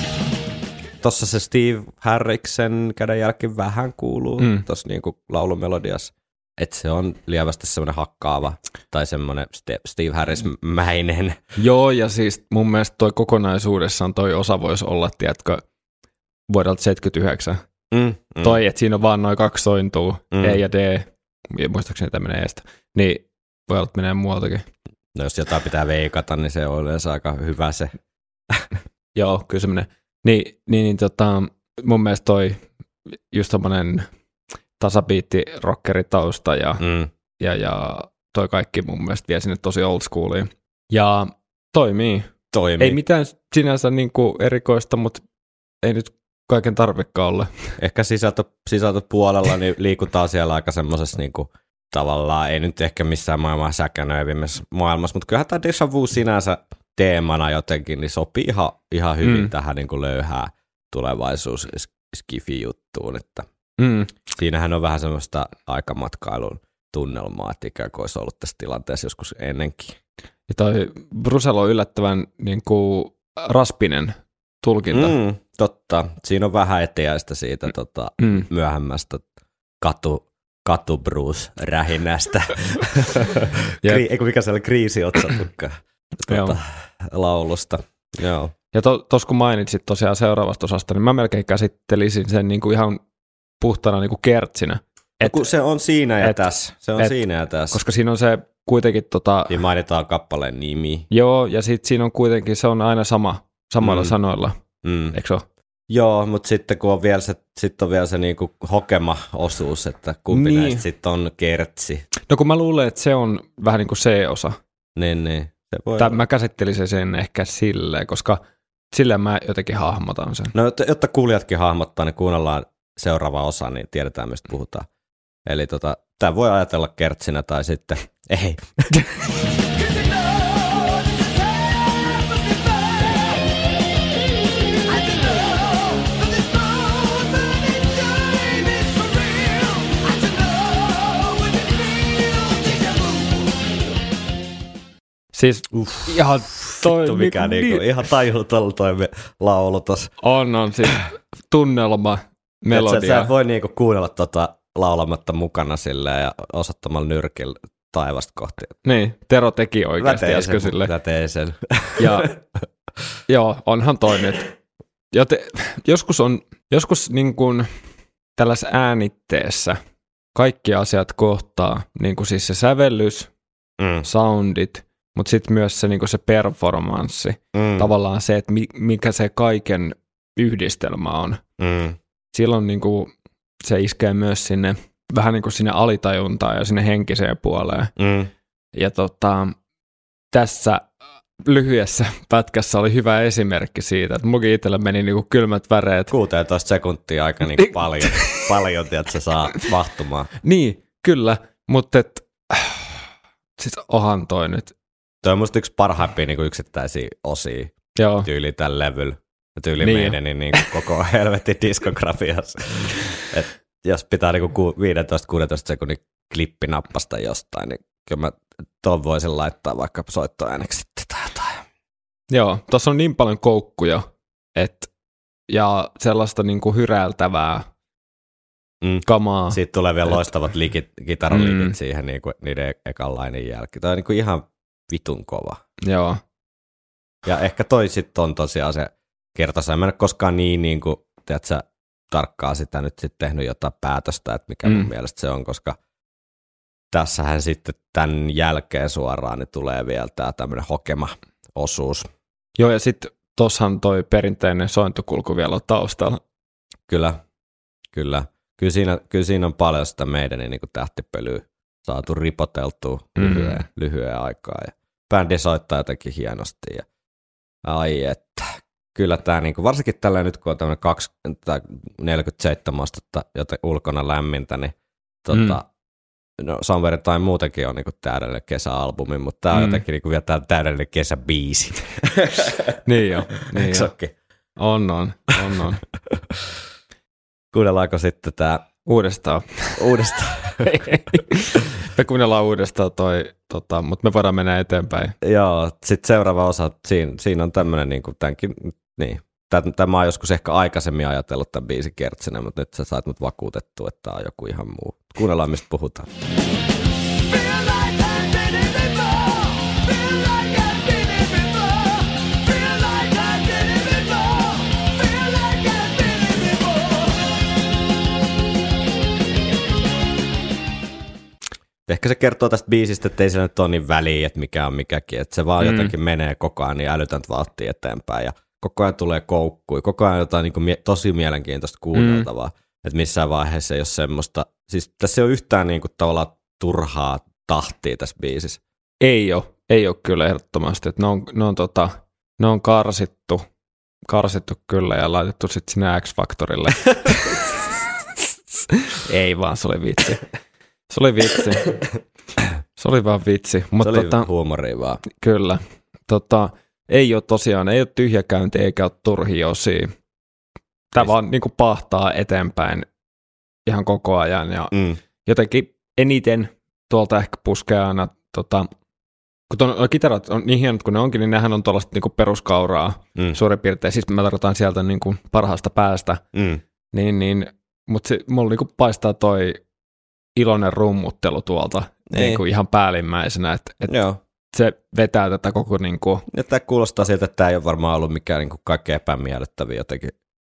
Tossa se Steve Harriksen kädenjälki vähän kuuluu mm. Mm. tuossa niinku laulumelodiassa. Että se on lievästi semmoinen hakkaava tai semmoinen Ste- Steve Harris-mäinen. Joo, ja siis mun mielestä toi kokonaisuudessaan toi osa voisi olla, tiedätkö, vuodelta 79. Mm, Mm. Toi, että siinä on vaan noin kaksi sointua, Mm. E ja D, ja muistaakseni tämä menee Estä, niin voi olla, että menee muualtakin. No jos jotain pitää veikata, niin se on yleensä aika hyvä se. [laughs] Joo, kyllä se menee. Niin, niin, niin tota, mun mielestä toi just tommonen tasabiitti rockeritausta ja, mm. Ja, ja toi kaikki mun mielestä vie sinne tosi old schooliin. Ja toimii. Toimii. Ei mitään sinänsä niinku erikoista, mutta ei nyt kaiken tarvikka olla. [laughs] Ehkä sisältö, sisältöpuolella niin liikutaan siellä aika semmoisessa niinku, tavallaan, ei nyt ehkä missään maailman säkänöivimmässä maailmassa, mutta kyllähän tämä Deja Vu sinänsä teemana jotenkin niin sopii ihan, ihan hyvin mm. Tähän niinku löyhää tulevaisuus skifi-juttuun, että Mm. Siinähän on vähän semmoista aikamatkailun tunnelmaa, että ikään kuin olisi ollut tässä tilanteessa joskus ennenkin. Ja toi Brusel on yllättävän niinku raspinen tulkinta. Mm. Totta, siinä on vähän etiäistä siitä tota, Mm. myöhemmästä katu, katu Bruce rähinästä. [laughs] Jep. Kri, eikö mikä se oli kriisiotsatutka Joo. tuota, laulusta. Joo. Ja tuossa to, kun mainitsit tosiaan seuraavasta osasta, niin mä melkein käsittelisin sen niinku ihan puhtana niinku kertsinä. Et, kun se on siinä ja et- tässä. Se on et- siinä ja tässä. Koska siinä on se kuitenkin, tota, Siinä mainitaan kappaleen nimi. joo, ja sitten siinä on kuitenkin, se on aina sama, samoilla Mm. sanoilla, Mm. eikö se ole? Joo, mutta sitten kun on vielä se, sit on vielä se niinku hokema-osuus, että kumpi niin. Niin. näistä sitten on kertsi. No kun mä luulen, että se on vähän niin kuin C-osa. Niin, niin. Se voi Tai olla. mä käsittelisin sen ehkä silleen, koska silleen mä jotenkin hahmotan sen. No, jotta, jotta kuulijatkin hahmottaa, niin kuunnellaan seuraava osa, niin tiedetään, mistä puhutaan. Eli tota, tämä voi ajatella kertsinä tai sitten [laughs] ei. Siis Uff. ihan toi Vittu mikä niinku niinku, niin- ihan tajuton toi me- laulu tossa. On, on siis [clears throat] tunnelma, Et Sä, melodia. sä et voi niinku kuunnella tota laulamatta mukana silleen ja osoittamalla nyrkillä taivasta kohti. Niin, Tero teki oikeasti äsken sille. mä tein sen. [laughs] Ja joo, onhan toi nyt. Jote, joskus on, joskus niin kuin tällaisessa äänitteessä kaikki asiat kohtaa, niin kuin siis se sävellys, Mm. soundit, mutta sitten myös se, niin kuin se performanssi. Mm. Tavallaan se, että mi, mikä se kaiken yhdistelmä on. Mm. Silloin niin kuin se iskee myös sinne vähän niin kuin sinne alitajuntaan ja sinne henkiseen puoleen. Mm. Ja tota, tässä lyhyessä pätkässä oli hyvä esimerkki siitä, että mukin itsellä meni niinku kylmät väreet. 16 sekuntia aika niinku paljon, paljon että se saa mahtumaan. Niin, kyllä, mutta et, siis ohan toi nyt. Toi on musta yksi parhaimpia niinku yksittäisiä osia Joo, tyyli tällä levyllä. Tyyli Niin. niin. meidän niin koko [laughs] helvetin diskografiassa. Et jos pitää niinku 15-16 sekunnin klippi nappasta jostain, niin kyllä mä ton voisin laittaa vaikka soittoääneksi sitten tai jotain. joo, tuossa on niin paljon koukkuja, että ja sellaista niinku hyräiltävää Mm. kamaa. Siitä tulee vielä Et- loistavat likit, kitaralikit Mm. siihen niinku, niiden e- ekan lainin jälkeen. Tämä on niinku ihan vitun kova. Joo, Ja ehkä toi sitten on tosiaan se kertosa. Mä en ole koskaan niin, niin kuin, tiedätkö, tarkkaa sitä nyt sitten tehnyt jotain päätöstä, että mikä mm. mun mielestä se on, koska tässähän sitten tämän jälkeen suoraan niin tulee vielä tämä tämmöinen hokema-osuus. joo ja sitten tossahan toi perinteinen sointukulku vielä on taustalla. Kyllä, kyllä. Kyllä siinä, kyllä siinä on paljon sitä meidän niin kuin tähtipölyä saatu ripoteltua Mm. lyhyen, lyhyen aikaa. Ja bändi soittaa jotenkin hienosti. Ja, ai että, kyllä tämä, niinku, varsinkin tällä nyt kun on tämmöinen 47 astetta joten ulkona lämmintä, niin tota, mm. no Summer tai muutenkin on niinku täydellinen kesäalbumi, mutta tämä on Mm. jotenkin niinku vielä tää täydellinen kesäbiisi. [laughs] Niin jo, [laughs] niin Eikö jo. ookin? On, on, on, on. [laughs] Kuunnellaanko sitten tämä Uudestaan. uudestaan? me kuunnellaan uudestaan toi, tota, mutta me voidaan mennä eteenpäin. Joo, sitten seuraava osa, siinä, siinä on tämmöinen, niin kuin tämänkin, niin, Tämä on joskus ehkä aikaisemmin ajatellut tämän biisin kertsenä, mutta nyt sä sait mut vakuutettua, että tämä on joku ihan muu. Kuunnellaan, mistä puhutaan. Ehkä se kertoo tästä biisistä, että ei sillä nyt ole niin väliä, että mikä on mikäkin, että se vaan mm. jotenkin menee koko ajan niin älytöntä vauhtia eteenpäin ja koko ajan tulee koukkui, koko ajan jotain niin kuin mie- tosi mielenkiintoista kuunneltavaa, mm. että missään vaiheessa ei ole semmoista, siis tässä ei ole yhtään niin kuin tavallaan turhaa tahtia tässä biisissä. Ei ole, ei ole kyllä ehdottomasti. Että ne, on, ne, on tota, ne on karsittu, karsittu kyllä ja laitettu sitten sinne X-Factorille. [laughs] ei vaan, se oli vitsi. Se oli vitsi. Se oli vaan vitsi. Se Mutta oli tota, huumoria vaan. kyllä. Tota, ei ole tosiaan, ei ole tyhjäkäynti eikä ole turhia osia. Tämä vaan niin kuin pahtaa eteenpäin ihan koko ajan ja Mm. jotenkin eniten tuolta ehkä puskee aina, tota, kun ton, kitarat on niin hienot kuin ne onkin, niin nehän on tuollaista niinku peruskauraa Mm. suurin piirtein. Siis mä tarkoitan sieltä niinku parhaasta päästä, Mm. niin, niin mutta se, mulla niinku paistaa toi iloinen rummuttelu tuolta Niin. niinku ihan päällimmäisenä, että et Joo. Se vetää tätä koko niinku, Ja tämä kuulostaa siltä, että tämä ei ole varmaan ollut mikään niin kuin kaikkein epämiellyttäviä jotenkin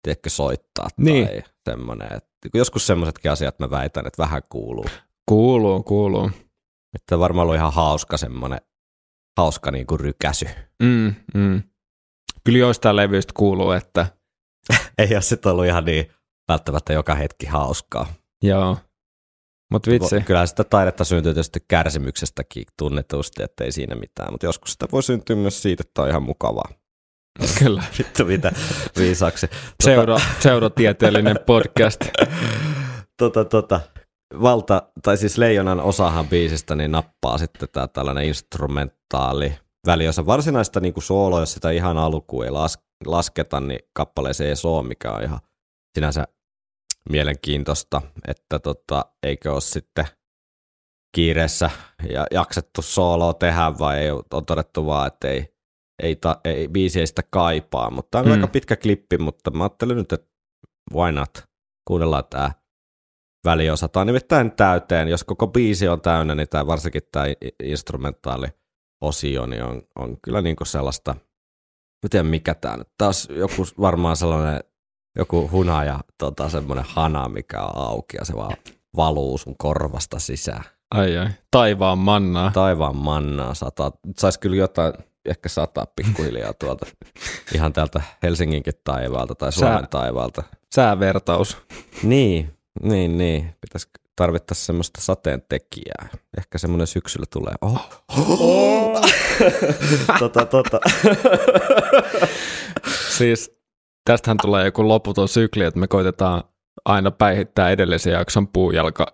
tiedätkö, soittaa Niin. tai semmoinen. Että kun joskus semmoisetkin asiat mä väitän, että vähän kuuluu. kuuluu, kuuluu. Että varmaan ollut ihan hauska semmoinen, hauska niin kuin rykäsy. Mm, mm. Kyllä joistain levyistä kuuluu, että [laughs] Ei ole sitten ollut ihan niin välttämättä joka hetki hauskaa. joo. Mutta vitsi, Kyllä sitä taidetta syntyy tietysti kärsimyksestäkin tunnetusti, että ei siinä mitään, mutta joskus sitä voi syntyä myös siitä, että on ihan mukavaa. [laughs] kyllä. Vittu mitä viisaksi. Pseudo, pseudotieteellinen [laughs] podcast. tota, tota, valta, tai siis leijonan osahan biisistä niin nappaa sitten tää tällainen instrumentaali väliosa. Varsinaista niin kuin sooloa, jos sitä ihan alkuun ei las, lasketa, niin kappaleeseen ei ole, mikä on ihan sinänsä mielenkiintoista, että tota, eikö ole sitten kiireessä ja jaksettu sooloa tehdä vai ei on todettu vaan, että ei, ei, ta, ei biisi ei sitä kaipaa, mutta tämä on Mm. aika pitkä klippi, mutta mä ajattelin nyt, että why not, kuunnellaan tämä väliosa. Tämä on nimittäin täyteen, jos koko biisi on täynnä, niin tämä varsinkin tämä instrumentaali osio niin on, on kyllä niin kuin sellaista, mä tiedän mikä tämä nyt, taas joku varmaan sellainen joku hunaja, tota, semmoinen hana, mikä on auki ja se vaan valuu sun korvasta sisään. Ai ai, taivaan mannaa. Taivaan mannaa sataa. Nyt sais kyllä jotain ehkä sataa pikkuhiljaa tuolta [laughs] ihan täältä Helsinginkin taivaalta tai Suomen Sä- taivaalta. Säävertaus. Niin, niin, niin. Pitäisi tarvittaisiin semmoista sateen tekijää. Ehkä semmoinen syksyllä tulee. Oh. [laughs] tota, tota. [laughs] Siis tästähän tulee joku loputon sykli, että me koitetaan aina päihittää edellisen jakson puujalka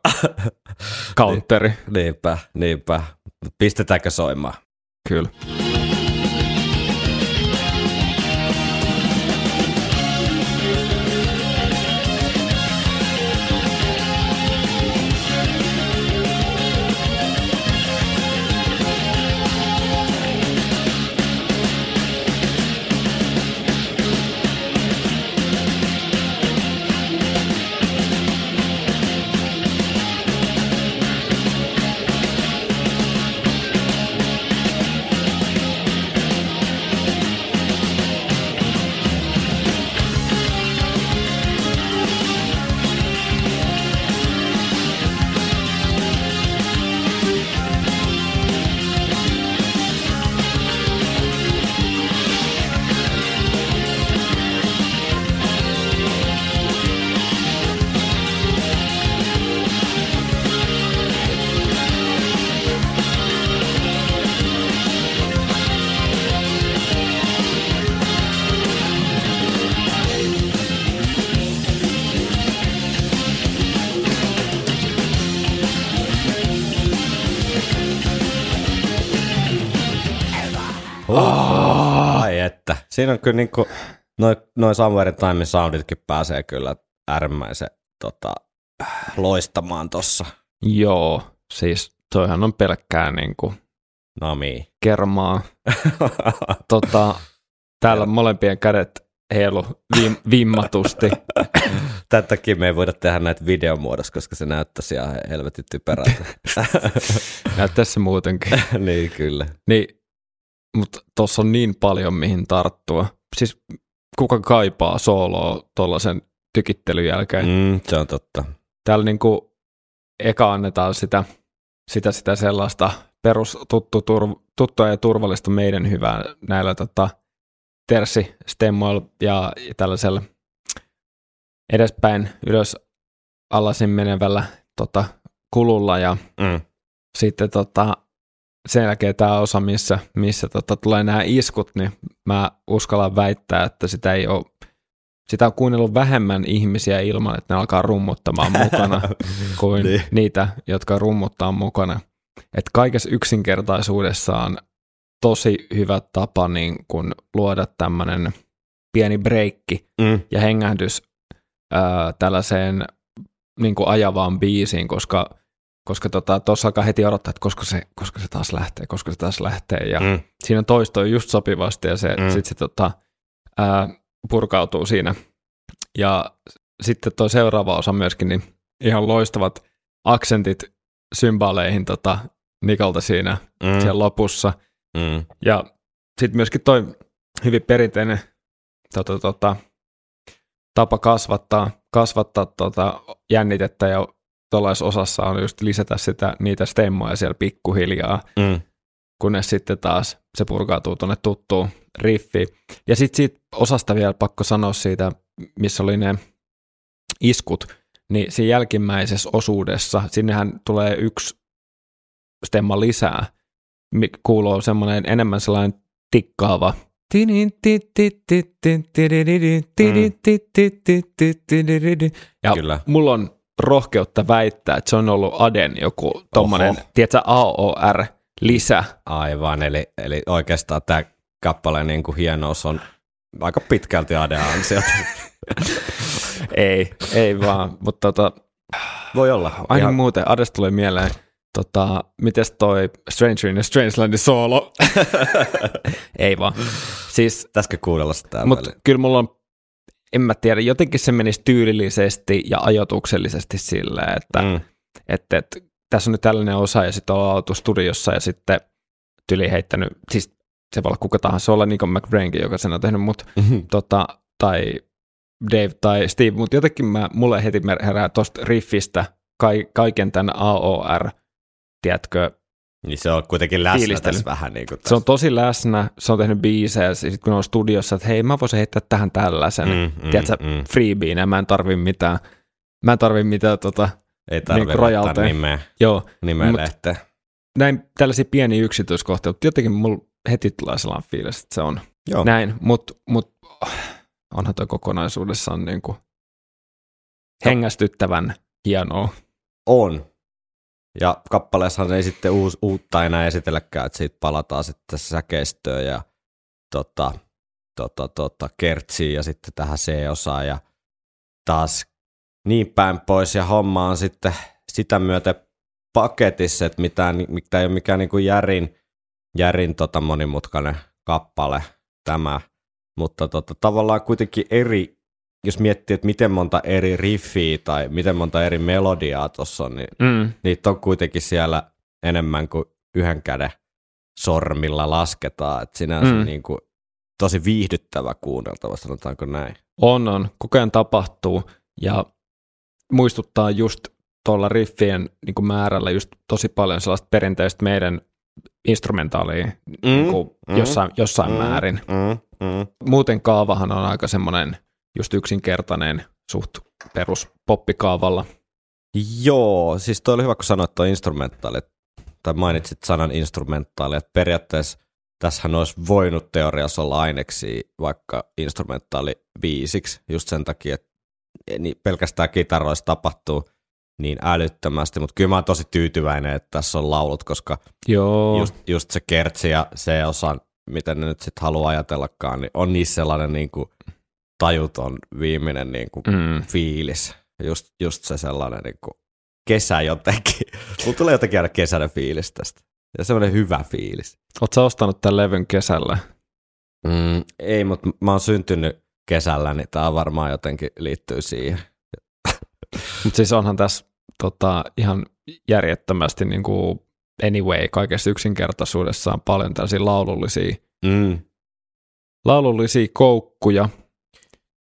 [laughs] counteri. niinpä, niinpä. Pistetäänkö soimaan? Kyllä. Siinä on kyllä niinku, noin noi Somewhere Time sounditkin pääsee kyllä äärimmäisen tota, loistamaan tossa. Joo, siis toihan on pelkkää niinku Nami. kermaa. [laughs] tota, täällä molempien kädet heilu vim, vimmatusti. Tätäkin me ei voida tehdä näitä videomuodossa, koska se näyttäisi ihan helvetin typerältä. [laughs] Näyttäisi se muutenkin. [laughs] niin kyllä. Niin, mutta tuossa on niin paljon mihin tarttua. Siis kuka kaipaa sooloa tuollaisen tykittelyn jälkeen? Mm, se on totta. Täällä niinku eka annetaan sitä, sitä, sitä sellaista perus tuttu, turv, tuttua ja turvallista meidän hyvää näillä tota, tersi stemmoilla ja, ja tällaisella edespäin ylös alasin menevällä tota, kululla ja Mm. sitten tota, sen jälkeen tämä osa, missä, missä tota, tulee nämä iskut, niin mä uskallan väittää, että sitä ei ole sitä on kuunnellut vähemmän ihmisiä ilman, että ne alkaa rummuttamaan mukana [laughs] kuin Niin. niitä, jotka rummuttaa mukana. Et kaikessa yksinkertaisuudessaan tosi hyvä tapa niin kun luoda tämmöinen pieni breikki Mm. ja hengähdys ää, tällaiseen niin kuin ajavaan biisiin, koska koska tuossa tota, alkaa heti odottaa, että koska se, koska se taas lähtee, koska se taas lähtee. Ja Mm. siinä toisto on just sopivasti ja se, Mm. sitten se tota, ää, purkautuu siinä. Ja sitten tuo seuraava osa myöskin, niin ihan loistavat aksentit symbaleihin tota, Nikolta siinä Mm. siellä lopussa. Mm. Ja sitten myöskin toi hyvin perinteinen tota, tota, tapa kasvattaa, kasvattaa tota, jännitettä ja osassa on just lisätä sitä, niitä stemmoja siellä pikkuhiljaa, Mm. kunnes sitten taas se purkautuu tuonne tuttuun riffiin. Ja sitten siitä osasta vielä pakko sanoa siitä, missä oli ne iskut, niin siinä jälkimmäisessä osuudessa, sinnehän tulee yksi stemma lisää, kuuluu semmoinen enemmän sellainen tikkaava ja Kyllä. mulla on rohkeutta väittää, että se on ollut Aden joku tommonen, Oho. tiedätkö, AOR lisä. Aivan, eli, eli oikeastaan tämä kappaleen niin kuin hienous on aika pitkälti Adea ansiota. [laughs] ei, ei vaan, mutta tota, Voi olla. aina Ihan- muuten Ades tulee mieleen, tota, mites toi Stranger in a Strangelandin soolo? [laughs] ei vaan. Siis Pitäisikö kuunnella sitä Mutta kyllä mulla on, en mä tiedä, jotenkin se menisi tyylillisesti ja ajotuksellisesti silleen, että Mm. mm. et, et, tässä on nyt tällainen osa ja sitten ollaan oltu studiossa ja sitten tyli heittänyt, siis se voi olla kuka tahansa, olla Nico McBrainkin, joka sen on tehnyt, mutta tota, tai Dave tai Steve, mutta jotenkin mä, mulle heti herää tuosta riffistä kai, kaiken tämän AOR, tiedätkö, Niin se on kuitenkin läsnä Fiilistely. tässä vähän niin kuin se on tosi läsnä, se on tehnyt biisejä, ja sitten kun on studiossa, että hei, mä voisin heittää tähän tällaisen, mm, mm, tiedätkö, mm. freebiein, ja mä en tarvi mitään, mä en tarvi mitään, tota, Ei tarvitse niinku laittaa rojalteja. nimeä, joo, nimeä lehteen. näin tällaisia pieniä yksityiskohtia, mutta jotenkin mulla heti tulee sellainen fiilis, että se on Joo. näin, mutta mut, oh, onhan toi kokonaisuudessaan niin kuin hengästyttävän hienoa. On. Ja kappaleessahan ei sitten uus, uutta enää esitelläkään, että siitä palataan sitten säkeistöön ja tota, tota, tota, kertsiin ja sitten tähän C-osaan ja taas niin päin pois. Ja homma on sitten sitä myöten paketissa, että mitään, mitä ei ole mikään niin kuin järin, järin tota monimutkainen kappale tämä, mutta tota, tavallaan kuitenkin eri, jos miettii, että miten monta eri riffiä tai miten monta eri melodiaa tuossa on, niin Mm. niitä on kuitenkin siellä enemmän kuin yhden käden sormilla lasketaan, että sinänsä Mm. niin kuin, tosi viihdyttävä kuunneltava, sanotaanko näin. On, on. Koko ajan tapahtuu ja muistuttaa just tuolla riffien niin kuin määrällä just tosi paljon sellaista perinteistä meidän instrumentaalia mm, niin kuin mm, jossain, jossain mm, määrin. Mm, mm. Muuten kaavahan on aika semmoinen just yksinkertainen suht perus poppikaavalla. Joo, siis toi oli hyvä, kun sanoit tuo instrumentaali, tai mainitsit sanan instrumentaali, että periaatteessa tässähän olisi voinut teoriassa olla aineksi vaikka instrumentaali biisiksi, just sen takia, että niin pelkästään kitaroissa tapahtuu niin älyttömästi, mutta kyllä mä oon tosi tyytyväinen, että tässä on laulut, koska Joo, just, just se kertsi ja se osan miten ne nyt sitten haluaa ajatellakaan, niin on niissä sellainen niin kuin tajuton viimeinen niin kuin Mm. fiilis. Just, just se sellainen niin kuin kesä jotenkin. [laughs] Mulla tulee jotenkin aina kesäinen fiilis tästä. Ja semmoinen hyvä fiilis. Oletko sä ostanut tämän levyn kesällä? Mm, ei, mutta mä oon syntynyt kesällä, niin tää varmaan jotenkin liittyy siihen. [laughs] Mutta siis onhan tässä tota, ihan järjettömästi niin kuin anyway, kaikessa yksinkertaisuudessaan paljon tällaisia laulullisia, Mm, laulullisia koukkuja.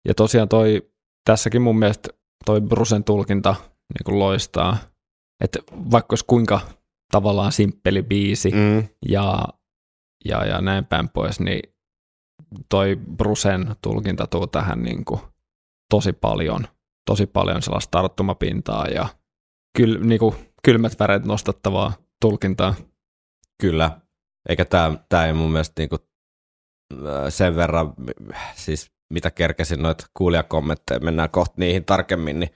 Ja tosiaan toi, tässäkin mun mielestä toi Brusen tulkinta niin kuin loistaa. Että vaikka olisi kuinka tavallaan simppeli biisi mm, ja, ja, ja näin päin pois, niin toi Brusen tulkinta tuo tähän niin kuin tosi paljon, tosi paljon sellaista tarttumapintaa ja kyl, niin kuin kylmät väreet nostattavaa tulkintaa. kyllä. Eikä tää ei mun mielestä niinku, äh, sen verran, siis mitä kerkesin noita kuulijakommentteja, mennään kohta niihin tarkemmin, niin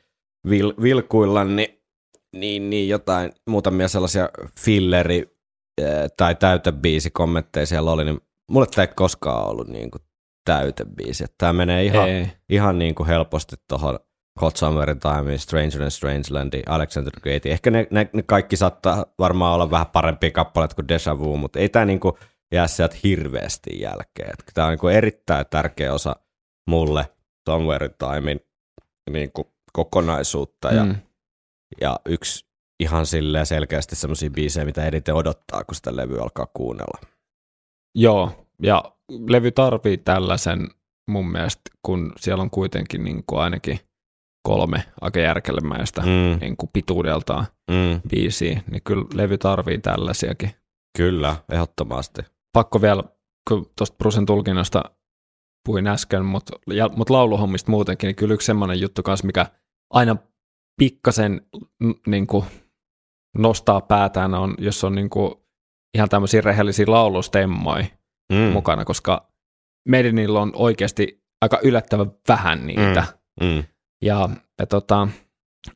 vil, vilkuilla, niin, niin, niin jotain muutamia sellaisia filleri äh, tai täytebiisi-kommentteja siellä oli, niin mulle tämä ei koskaan ollut niin kuin täytebiisi. Tämä menee ihan, Ei. ihan niin kuin helposti tuohon Hot Summerin Time, Stranger in Strangelandi, Alexander Great. Ehkä ne, ne, ne, kaikki saattaa varmaan olla vähän parempia kappaleita kuin Deja Vu, mutta ei tämä niin kuin jää sieltä hirveästi jälkeen. Tämä on niin kuin erittäin tärkeä osa mulle Somewhere in Timein niin kuin kokonaisuutta ja, Mm. ja yksi ihan silleen selkeästi semmoisia biisejä, mitä eniten odottaa, kun sitä levyä alkaa kuunnella. Joo, ja levy tarvii tällaisen mun mielestä, kun siellä on kuitenkin niin kuin ainakin kolme aika järkelemäistä Mm, niin kuin pituudeltaan mm, biisiä, niin kyllä levy tarvii tällaisiakin. kyllä, ehdottomasti. Pakko vielä, kun tuosta Brusen tulkinnasta puhuin äsken, mutta mut lauluhommista muutenkin, niin kyllä yksi semmoinen juttu kanssa, mikä aina pikkasen n- niin kuin nostaa päätään, on, jos on niin kuin ihan tämmöisiä rehellisiä laulustemmoja Mm, mukana, koska Meidinillä on oikeasti aika yllättävän vähän niitä. Mm, Ja, ja tota,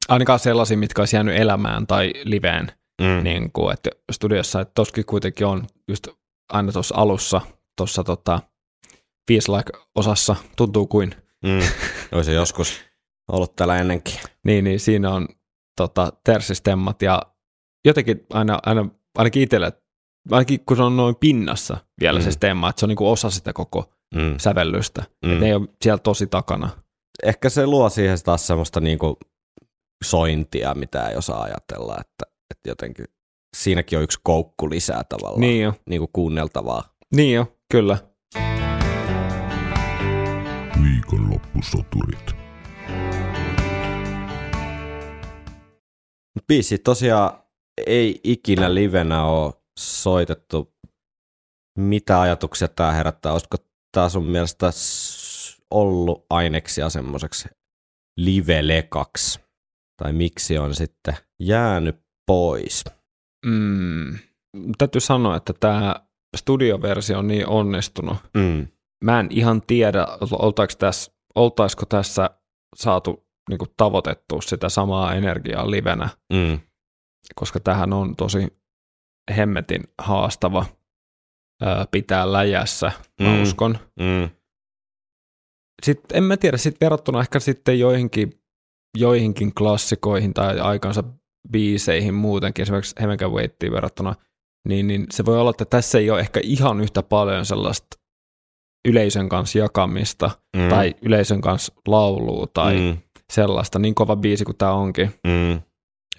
ainakaan sellaisia, mitkä olisi jäänyt elämään tai liveen, mm, niin kuin, että studiossa, että toskin kuitenkin on just aina tuossa alussa, tuossa tota, Feels Like-osassa, tuntuu kuin, mm. Olisi joskus ollut täällä ennenkin. niin, niin siinä on tota, tersistemmat ja jotenkin aina, aina ainakin itselle, ainakin kun se on noin pinnassa vielä mm. se Mm. stemma, että se on niin kuin osa sitä koko Mm. sävellystä, mm. Että ne ei ole siellä tosi takana. Ehkä se luo siihen taas semmoista niinku sointia, mitä ei osaa ajatella, että, että jotenkin siinäkin on yksi koukku lisää tavallaan Niin jo, niinku kuunneltavaa. niin jo, kyllä. Viikonloppusoturit. Biisi tosiaan ei ikinä livenä ole soitettu. Mitä ajatuksia tämä herättää? Olisiko tämä sun mielestä ollut aineksia semmoiseksi live-lekaksi? Tai miksi on sitten jäänyt pois? Mm. Täytyy sanoa, että tämä studioversio on niin onnistunut. Mm. Mä en ihan tiedä, oltaisiko tässä, oltaisiko tässä saatu niin kuin, tavoitettua sitä samaa energiaa livenä, Mm. koska tähän on tosi hemmetin haastava ää, pitää läjässä, mä Mm. uskon. Mm. Sitten en mä tiedä, sitten verrattuna ehkä sitten joihinkin, joihinkin klassikoihin tai aikansa biiseihin muutenkin, esimerkiksi Heaven Waittiin verrattuna, niin, niin se voi olla, että tässä ei ole ehkä ihan yhtä paljon sellaista yleisön kanssa jakamista Mm. tai yleisön kanssa laulua tai mm. sellaista, niin kova biisi kuin tämä onkin. Mm.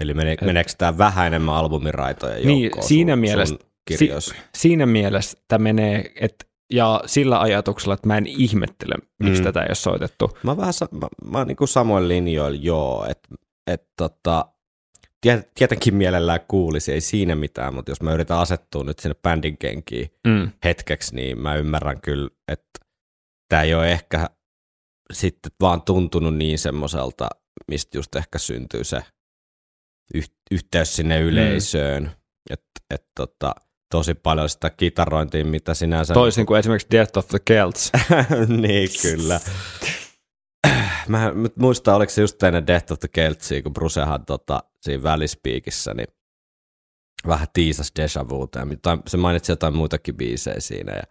Eli mene, meneekö tämä vähän enemmän albumiraitoja Niin, joukkoon siinä sun, mielessä- sun kirjoissa? Siinä mielessä tämä menee, että ja sillä ajatuksella, että mä en ihmettele, miksi Mm. tätä ei ole soitettu. Mä vähän mä, mä niinku samoin linjoilla, joo, että et tota, tietenkin mielellään kuulisi, ei siinä mitään, mutta jos mä yritän asettua nyt sinne bändin kenkiin Mm. hetkeksi, niin mä ymmärrän kyllä, että tämä ei ole ehkä sitten vaan tuntunut niin semmoiselta, mistä just ehkä syntyy se yh- yhteys sinne yleisöön, että et tota, tosi paljon sitä kitarointia, mitä sinänsä... Toisin kuin esimerkiksi Death of the Celts. [laughs] niin, kyllä. Mä en nyt muista, oliko se just ennen Death of the Keltsia, kun Brucehan tota, siinä välispiikissä, niin vähän tiisas Deja Vuta, ja se mainitsi jotain muitakin biisejä siinä, ja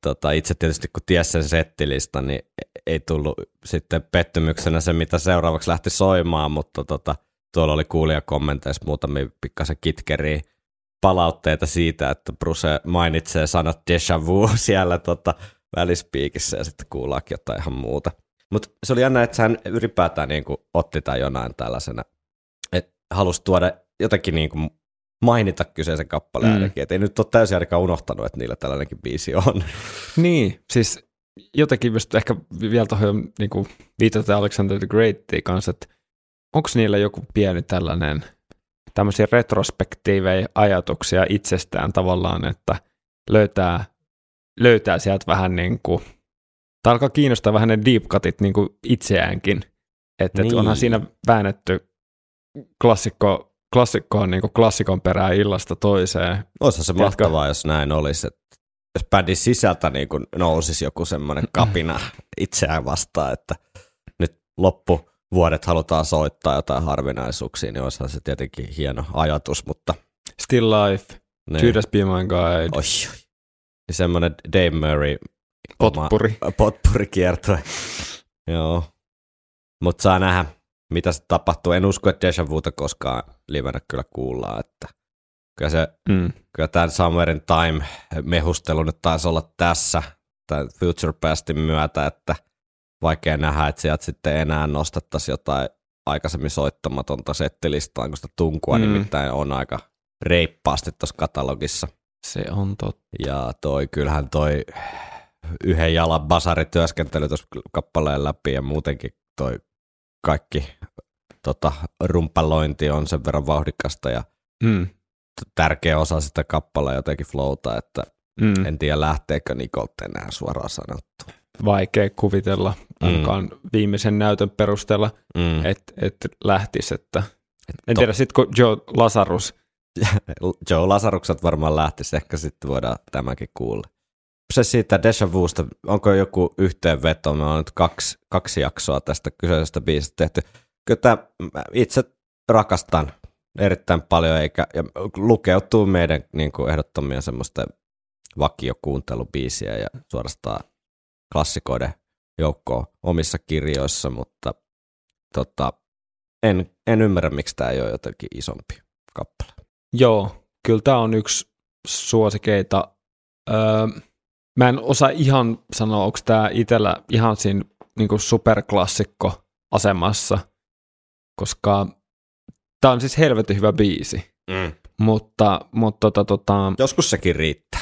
tota, itse tietysti kun ties sen settilista, niin ei tullut sitten pettymyksenä se, mitä seuraavaksi lähti soimaan, mutta tota, tuolla oli kuulija kommenteissa muutamia pikkasen kitkeriä palautteita siitä, että Bruce mainitsee sanat déjà vu [laughs] siellä tota, välispiikissä ja sitten kuullaakin jotain ihan muuta. Mutta se oli jännä, että hän ylipäätään niin otti tämän jonain tällaisena, halusi tuoda jotenkin niin kuin mainita kyseisen kappaleen mm. ainakin, että ei nyt ole täysin ainakaan unohtanut, että niillä tällainenkin biisi on. [laughs] Niin, siis jotenkin just ehkä vielä tuohon niin viitata Alexander the Greatiin kanssa, että onko niillä joku pieni tällainen tämmöisiä retrospektiivejä ajatuksia itsestään tavallaan, että löytää, löytää sieltä vähän niin kuin, tai alkaa kiinnostaa vähän ne deep cutit niin kuin itseäänkin, että niin. onhan siinä väännetty klassikko klassikko on niin klassikon perää illasta toiseen. Olisi se mahtavaa, jos näin olisi, että jos bändin sisältä niin kuin nousisi joku semmoinen kapina itseään vastaan, että nyt loppu vuodet halutaan soittaa jotain harvinaisuuksia, niin olisihan se tietenkin hieno ajatus, mutta... Still Life, niin. Judas Be My Guide. Oi, oi. Niin semmoinen Dave Murray potpuri, potpuri kiertue. Joo. Mutta saa nähdä, mitä se tapahtuu. En usko, että Deja Vuta koskaan livenä kyllä kuullaan, että kyllä, se, mm. kyllä tämän Summer in Time mehustelu nyt taisi olla tässä tämän Future Pastin myötä, että vaikea nähdä, että sieltä sitten enää nostettaisiin jotain aikaisemmin soittamatonta settilistaan, kun sitä tunkua mm. nimittäin on aika reippaasti tuossa katalogissa. Se on totta. Ja toi, kyllähän toi yhden jalan basarityöskentely tuossa kappaleen läpi ja muutenkin toi kaikki tota, rumpalointi on sen verran vauhdikasta ja mm. tärkeä osa sitä kappalea jotenkin flowta, että mm. en tiedä lähteekö Nikolte enää suoraan sanottu. Vaikea kuvitella, ainakaan mm. viimeisen näytön perusteella, mm. että et lähtisi. Että. En tiedä, sitten kun Joe Lazarus [laughs] Joe Lasarukset varmaan lähtisi, ehkä sitten voidaan tämäkin kuulla. Se siitä Deja Vusta, onko joku yhteenveto? Me on nyt kaksi, kaksi jaksoa tästä kyseisestä biisistä tehty kyllä itse rakastan erittäin paljon eikä, ja lukeutuu meidän niin kuin ehdottomia semmoista vakiokuuntelubiisiä ja suorastaan klassikoiden joukkoa omissa kirjoissa, mutta tota, en, en ymmärrä, miksi tämä ei ole jotenkin isompi kappale. Joo, kyllä tämä on yksi suosikeita. Öö, mä en osaa ihan sanoa, onko tämä itsellä ihan siinä niin superklassikko asemassa – koska tämä on siis helvetin hyvä biisi. Mm. Mutta, mutta tota, tota, joskus sekin riittää.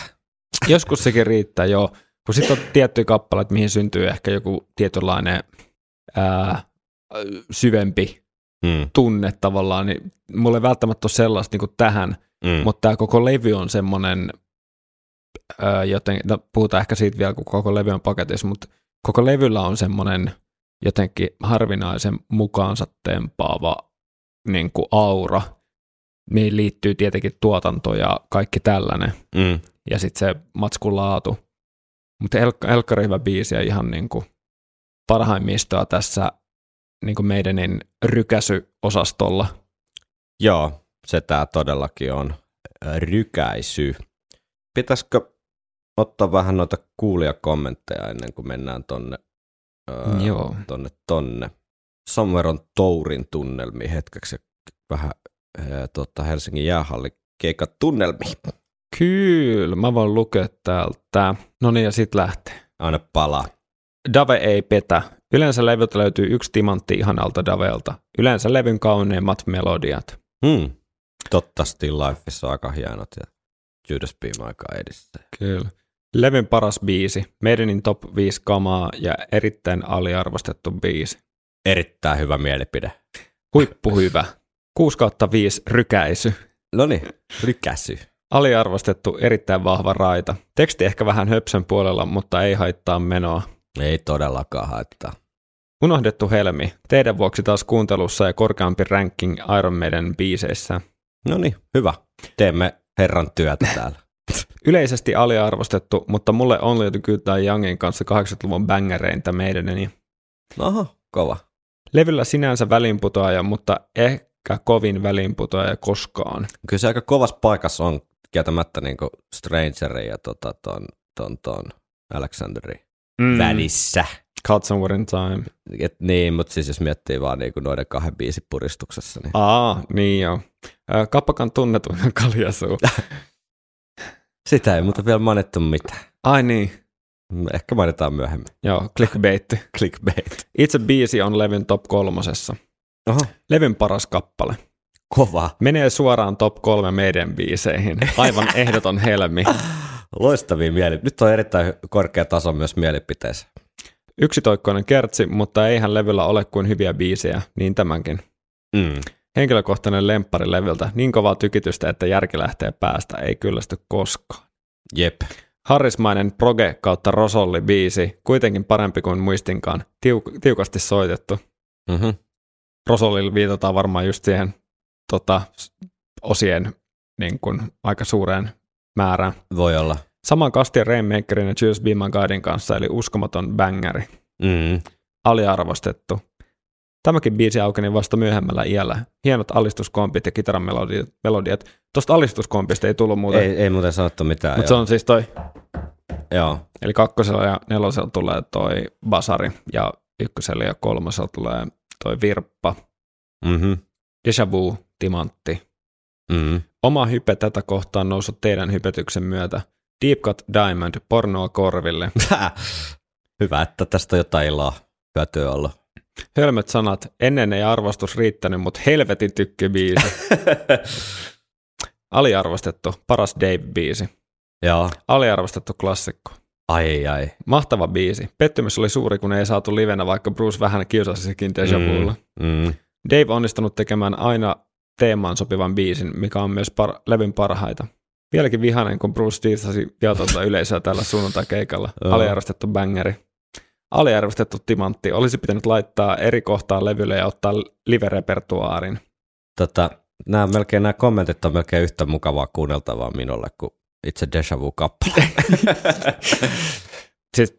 Joskus sekin riittää, joo. Kun sitten on tiettyjä kappaleita, mihin syntyy ehkä joku tietynlainen ää, syvempi mm. tunne tavallaan, niin mulla ei välttämättä ole sellaista niin kuin tähän, mm. mutta tämä koko levy on semmoinen, joten, no, puhutaan ehkä siitä vielä, kun koko levy on paketissa, mutta koko levyllä on semmoinen jotenkin harvinaisen mukaansa tempaava niin kuin aura, mihin liittyy tietenkin tuotanto ja kaikki tällainen. Mm. Ja sitten se matskun laatu. Mutta Elk- Elkkari hyvä biisi ja ihan niin kuin parhaimmistoa tässä niin kuin meidänin rykäsyosastolla. Joo, se tämä todellakin on rykäisy. Pitäisikö ottaa vähän noita kuulijakommentteja ennen kuin mennään tonne öö, Joo. tonne tonne. Somewhere on Tourin tunnelmi hetkeksi vähän öö, tota Helsingin jäähalli keikat tunnelmi. Kyllä, mä voin lukea täältä. No niin, ja sit lähtee. Aina palaa. Dave ei petä. Yleensä levyltä löytyy yksi timantti ihanalta Davelta. Yleensä levyn kauneimmat melodiat. Hmm. Totta, Still Lifeissa aika hienot ja Judas Be My Guideissa. Kyllä. Levyn paras biisi, Meidänin top 5 kamaa ja erittäin aliarvostettu biisi. Erittäin hyvä mielipide. Huippu hyvä. 6 kautta 5 rykäisy. No niin, rykäsy. Aliarvostettu, erittäin vahva raita. Teksti ehkä vähän höpsön puolella, mutta ei haittaa menoa. Ei todellakaan haittaa. Unohdettu helmi. Teidän vuoksi taas kuuntelussa ja korkeampi ranking Iron Maiden biiseissä. No niin, hyvä. Teemme herran työtä täällä. [laughs] Yleisesti aliarvostettu, mutta mulle on löyty kyllä Youngin kanssa 80-luvun bängereintä meidän. Niin... Oho, kova. Levyllä sinänsä välinputoaja, mutta ehkä kovin välinputoaja koskaan. Kyllä se aika kovas paikassa on kieltämättä niin Strangerin ja tota, ton, ton, ton, Alexanderin Mm. välissä. Cut Somewhere in Time. Et niin, mutta siis jos miettii vaan niinku noiden kahden biisin puristuksessa, niin Aa, niin joo. Kappakan tunnetuin on [laughs] kaljasuu. sitä ei mutta vielä mainittu mitään. Ai niin, Ehkä mainitaan myöhemmin. joo, clickbait. [laughs] Clickbait. Itse biisi on levyn top kolmosessa. Oho. Levyn paras kappale. Kova. Menee suoraan top kolme meidän biiseihin. Aivan [laughs] ehdoton helmi. Loistavia mieli. Nyt on erittäin korkea taso myös mielipiteissä. Yksitoikkoinen kertsi, mutta eihän levyllä ole kuin hyviä biisejä, niin tämänkin. Mm. Henkilökohtainen lemppari levyltä, niin kovaa tykitystä, että järki lähtee päästä, ei kyllästy koskaan. Jep. Harrismainen proge kautta rosolli biisi, kuitenkin parempi kuin muistinkaan, Tiuk- tiukasti soitettu. Mm-hmm. Rosollilla viitataan varmaan just siihen tota, osien niin kuin, aika suureen määrään. Voi olla. Saman kastin Rainmakerin ja Juice Be My Guidin kanssa, eli uskomaton bangeri. Mm. aliarvostettu. Tämäkin biisi aukeni vasta myöhemmällä iällä. Hienot alistuskompit ja kitaran melodiat. Tuosta alistuskompista ei tullut muuten, Ei, ei muuten sanottu mitään. mutta se on siis toi, joo. eli kakkosella ja nelosella tulee toi basari ja ykkösellä ja kolmosella tulee toi virppa, Mm-hmm. Deja Vu, timantti. Mm-hmm. Oma hype tätä kohtaan noussut teidän hypetyksen myötä. Deep Cut Diamond, pornoa korville. [laughs] Hyvä, että tästä on jotain iloa hyötyä olla. Hölmöt sanat, ennen ei arvostus riittänyt, mutta helvetin tykki biisi. [laughs] Aliarvostettu, paras Dave-biisi. Joo. Aliarvostettu klassikko. Ai ai. Mahtava biisi. Pettymys oli suuri, kun ei saatu livenä, vaikka Bruce vähän kiusasi sekin Deja. Mm. Mm. Dave onnistunut tekemään aina teemaan sopivan biisin, mikä on myös par- levyn parhaita. Vieläkin vihainen, kun Bruce diissasi viatonta yleisöä tällä sunnuntai-keikalla. Aliarvostettu bangeri. Aliarvostettu timantti. Olisi pitänyt laittaa eri kohtaan levylle ja ottaa live-repertuaarin. Tota, nämä, melkein, nämä kommentit on melkein yhtä mukavaa kuunneltavaa minulle kuin itse Deja Vu-kappale. [laughs] Siis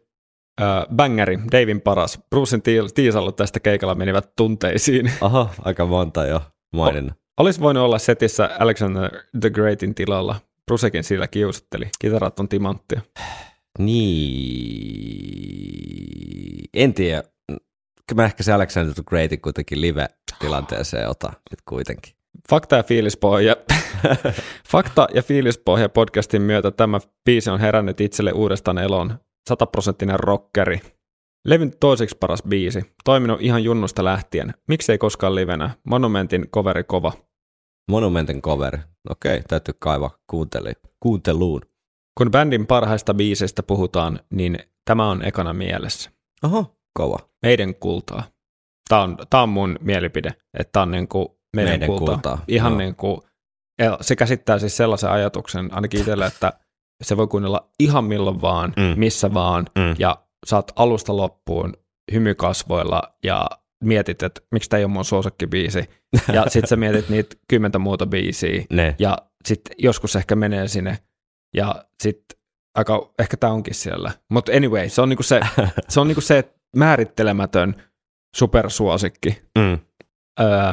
äh, bangeri, Davin paras. Brucein tii- tiisallut tästä keikalla menivät tunteisiin. [laughs] Aha, aika monta jo maininnut. Olisi voinut olla setissä Alexander the Greatin tilalla. Brucekin sillä kiusatteli. Kitarat on timanttia. Niin, en tiedä. Kyllä mä ehkä se Alexander the Greatin kuitenkin live-tilanteeseen otan sit kuitenkin. Fakta ja fiilispohja. [laughs] Fakta ja fiilispohja podcastin myötä tämä biisi on herännyt itselle uudestaan eloon. Sataprosenttinen rockeri. Levyn toiseksi paras biisi. Toiminut ihan junnusta lähtien. Miksei koskaan livenä. Monumentin coveri kova. Monumentin cover. Okei, täytyy kaivaa kuunteli, kuunteluun. Kun bändin parhaista biiseistä puhutaan, niin tämä on ekana mielessä. Oho, kova. Meidän kultaa. Tämä on, tämä on mun mielipide, että tämä on niin kuin meidän, Meidän kultaa. kultaa, Ihan joo. niin kuin, se käsittää siis sellaisen ajatuksen, ainakin itselle, että se voi kuunnella ihan milloin vaan, Mm. missä vaan, mm. ja saat alusta loppuun hymykasvoilla ja mietit, että miksi tämä ei ole mun suosikkibiisi. Ja sitten sä mietit niitä kymmentä muuta biisiä, Ne. ja sitten joskus ehkä menee sinne, ja sitten aika, ehkä tämä onkin siellä. Mutta anyway, se on niinku se, [laughs] se, on niinku se määrittelemätön supersuosikki. Mm. Öö,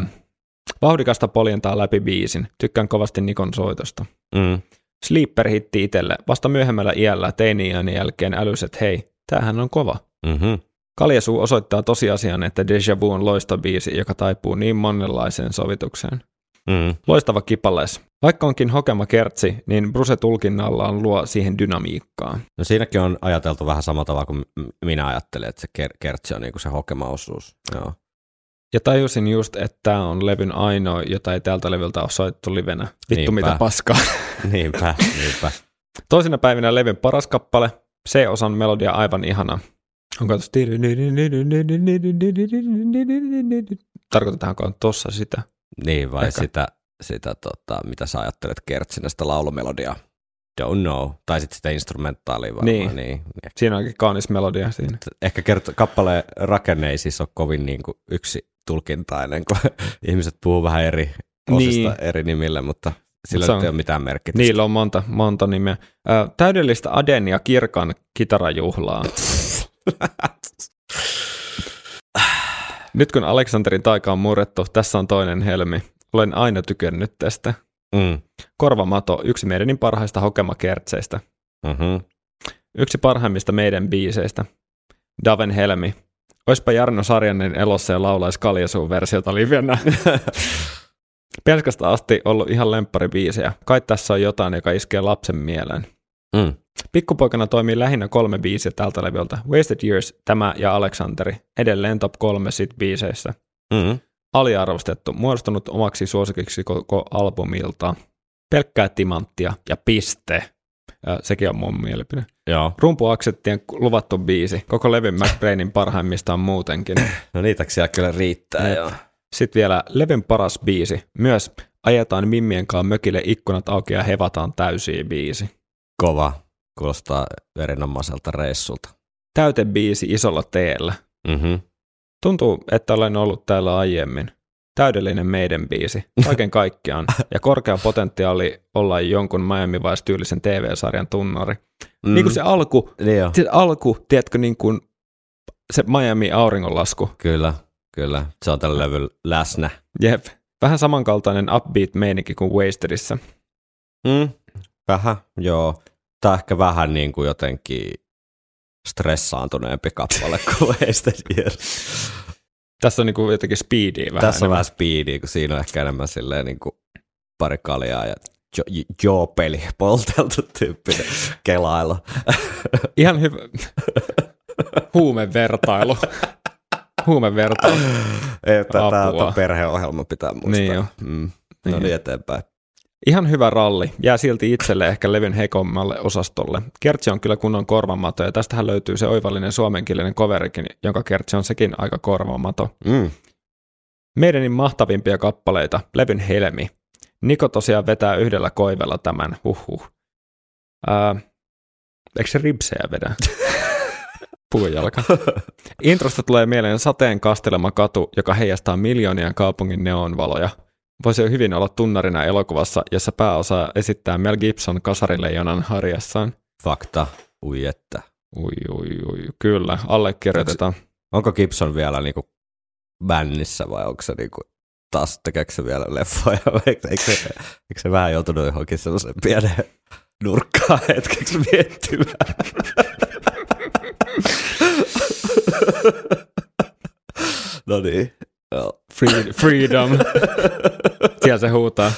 vauhdikasta poljentaa läpi biisin. Tykkään kovasti Nikon soitosta. Mm. Sleeper hitti itselle. Vasta myöhemmällä iällä teini jälkeen älys, että hei, tämähän on kova. Mm-hmm. Kaljasuu osoittaa tosiasian, että Deja Vu on loistobiisi, joka taipuu niin monenlaiseen sovitukseen. Mm. Loistava kipales. Vaikka onkin hokema kertsi, niin Bruse tulkinnallaan luo siihen dynamiikkaa. No siinäkin on ajateltu vähän samalla tavalla kuin minä ajattelin, että se ker- kertsi on niinku se hokema-osuus. Joo. Ja tajusin just, että tämä on levyn ainoa, jota ei tältä levyltä ole soittu livenä. Vittu Niinpä. mitä paskaa. [laughs] Niinpä, niinpä. Toisina päivinä levyn paras kappale. C-osan melodia aivan ihana. Onko tuossa... Tarkoitetaanko tossa sitä? Niin, vai Ehkä. sitä, sitä tota, mitä sä ajattelet kertsinästä laulumelodiaa? Don't know. Tai sitten sitä instrumentaalia varmaan. Niin. niin. Siinä onkin kaunis melodia siinä. Ehkä kert- kappaleen rakenne ei siis ole kovin niin kuin yksi tulkintainen, kun [laughs] ihmiset puhuu vähän eri osista Niin. eri nimillä, mutta sillä nyt on- ei ole mitään merkitystä. Niillä on monta, monta nimeä. Ö, täydellistä Aden ja Kirkan kitarajuhlaa. [laughs] Nyt kun Aleksanterin taika on murrettu, tässä on toinen helmi. Olen aina tykännyt tästä. Mm. Korvamato, yksi meidänin parhaista hokemakertseistä. Mm-hmm. Yksi parhaimmista meidän biiseistä. Daven Helmi. Oispa Jarno Sarjanen elossa ja laulaisi Kaljasuun versiota livenä. [laughs] Penskasta asti ollut ihan lempparibiisejä. Kai tässä on jotain, joka iskee lapsen mieleen. Mm. Pikkupoikana toimii lähinnä kolme biisiä tältä levyltä. Wasted Years, tämä ja Aleksanteri. Edelleen top kolme sit biiseissä. Mm. Aliarvostettu, muodostunut omaksi suosikiksi koko albumilta. Pelkkää timanttia ja piste. Ja sekin on mun mielipide. Joo. Rumpuaksettien luvattu biisi. Koko levyn McBrainin parhaimmista on muutenkin. [clears throat] No niitä siellä kyllä riittää, joo. Sitten vielä levyn paras biisi. Myös ajetaan Mimmien kanssa mökille ikkunat auki ja hevataan täysiä biisi. Kova. Kuulostaa erinomaiselta reissulta. Täytebiisi isolla teellä. Mm-hmm. Tuntuu, että olen ollut täällä aiemmin. Täydellinen meidän biisi, kaiken kaikkiaan, ja korkea potentiaali olla jonkun Miami Vice-tyylisen TV-sarjan tunnari. Mm. Niin kuin se alku, Niin se alku, tiedätkö, niin kuin se Miami auringonlasku. Kyllä, kyllä. Se on tällä levyllä läsnä. Jep. Vähän samankaltainen upbeat meininki kuin Wastedissa. Mm. Vähän, joo. Tämä on ehkä vähän niin kuin jotenkin stressaantuneempi kappale kuin [laughs] Wasted Years. Tässä on niin kuin jotenkin speedia vähän. Tässä on enemmän. vähän speedia, kun siinä on ehkä enemmän silleen niin kuin pari kaljaa ja jo- joo-peli polteltu tyyppinen kelailu. [laughs] Ihan hyvä. Huumevertailu. [laughs] Huumevertailu. Että tämä on perheohjelma pitää muistaa. Niin jo. Mm. No Niin. niin eteenpäin. Ihan hyvä ralli. Jää silti itselle ehkä levyn heikommalle osastolle. Kertsi on kyllä kunnon korvamato, ja tästähän löytyy se oivallinen suomenkielinen coverikin, jonka kertsi on sekin aika korvamato. Mm. Meidänin mahtavimpia kappaleita, levyn helmi. Niko tosiaan vetää yhdellä koivella tämän, huhhuh. Ää, eikö se ripsejä vedä? [laughs] Puujalka. Introsta tulee mieleen sateen kastelema katu, joka heijastaa miljoonien kaupungin neonvaloja. Voisi jo hyvin olla tunnarina elokuvassa, jossa pääosa esittää Mel Gibson kasarileijonan harjassaan. Fakta. Ui että. Ui, ui, ui, kyllä, allekirjoitetaan. Onko Gibson vielä niinku bännissä vai onko se niinku taas tekeekö se vielä leffoja? [laughs] Eikö, eikö, se, eikö se vähän joutunut johonkin sellaisen pienen nurkkaan hetkeksi miettimään? [laughs] no niin, joo. Free, freedom. [laughs] Siellä se huutaa.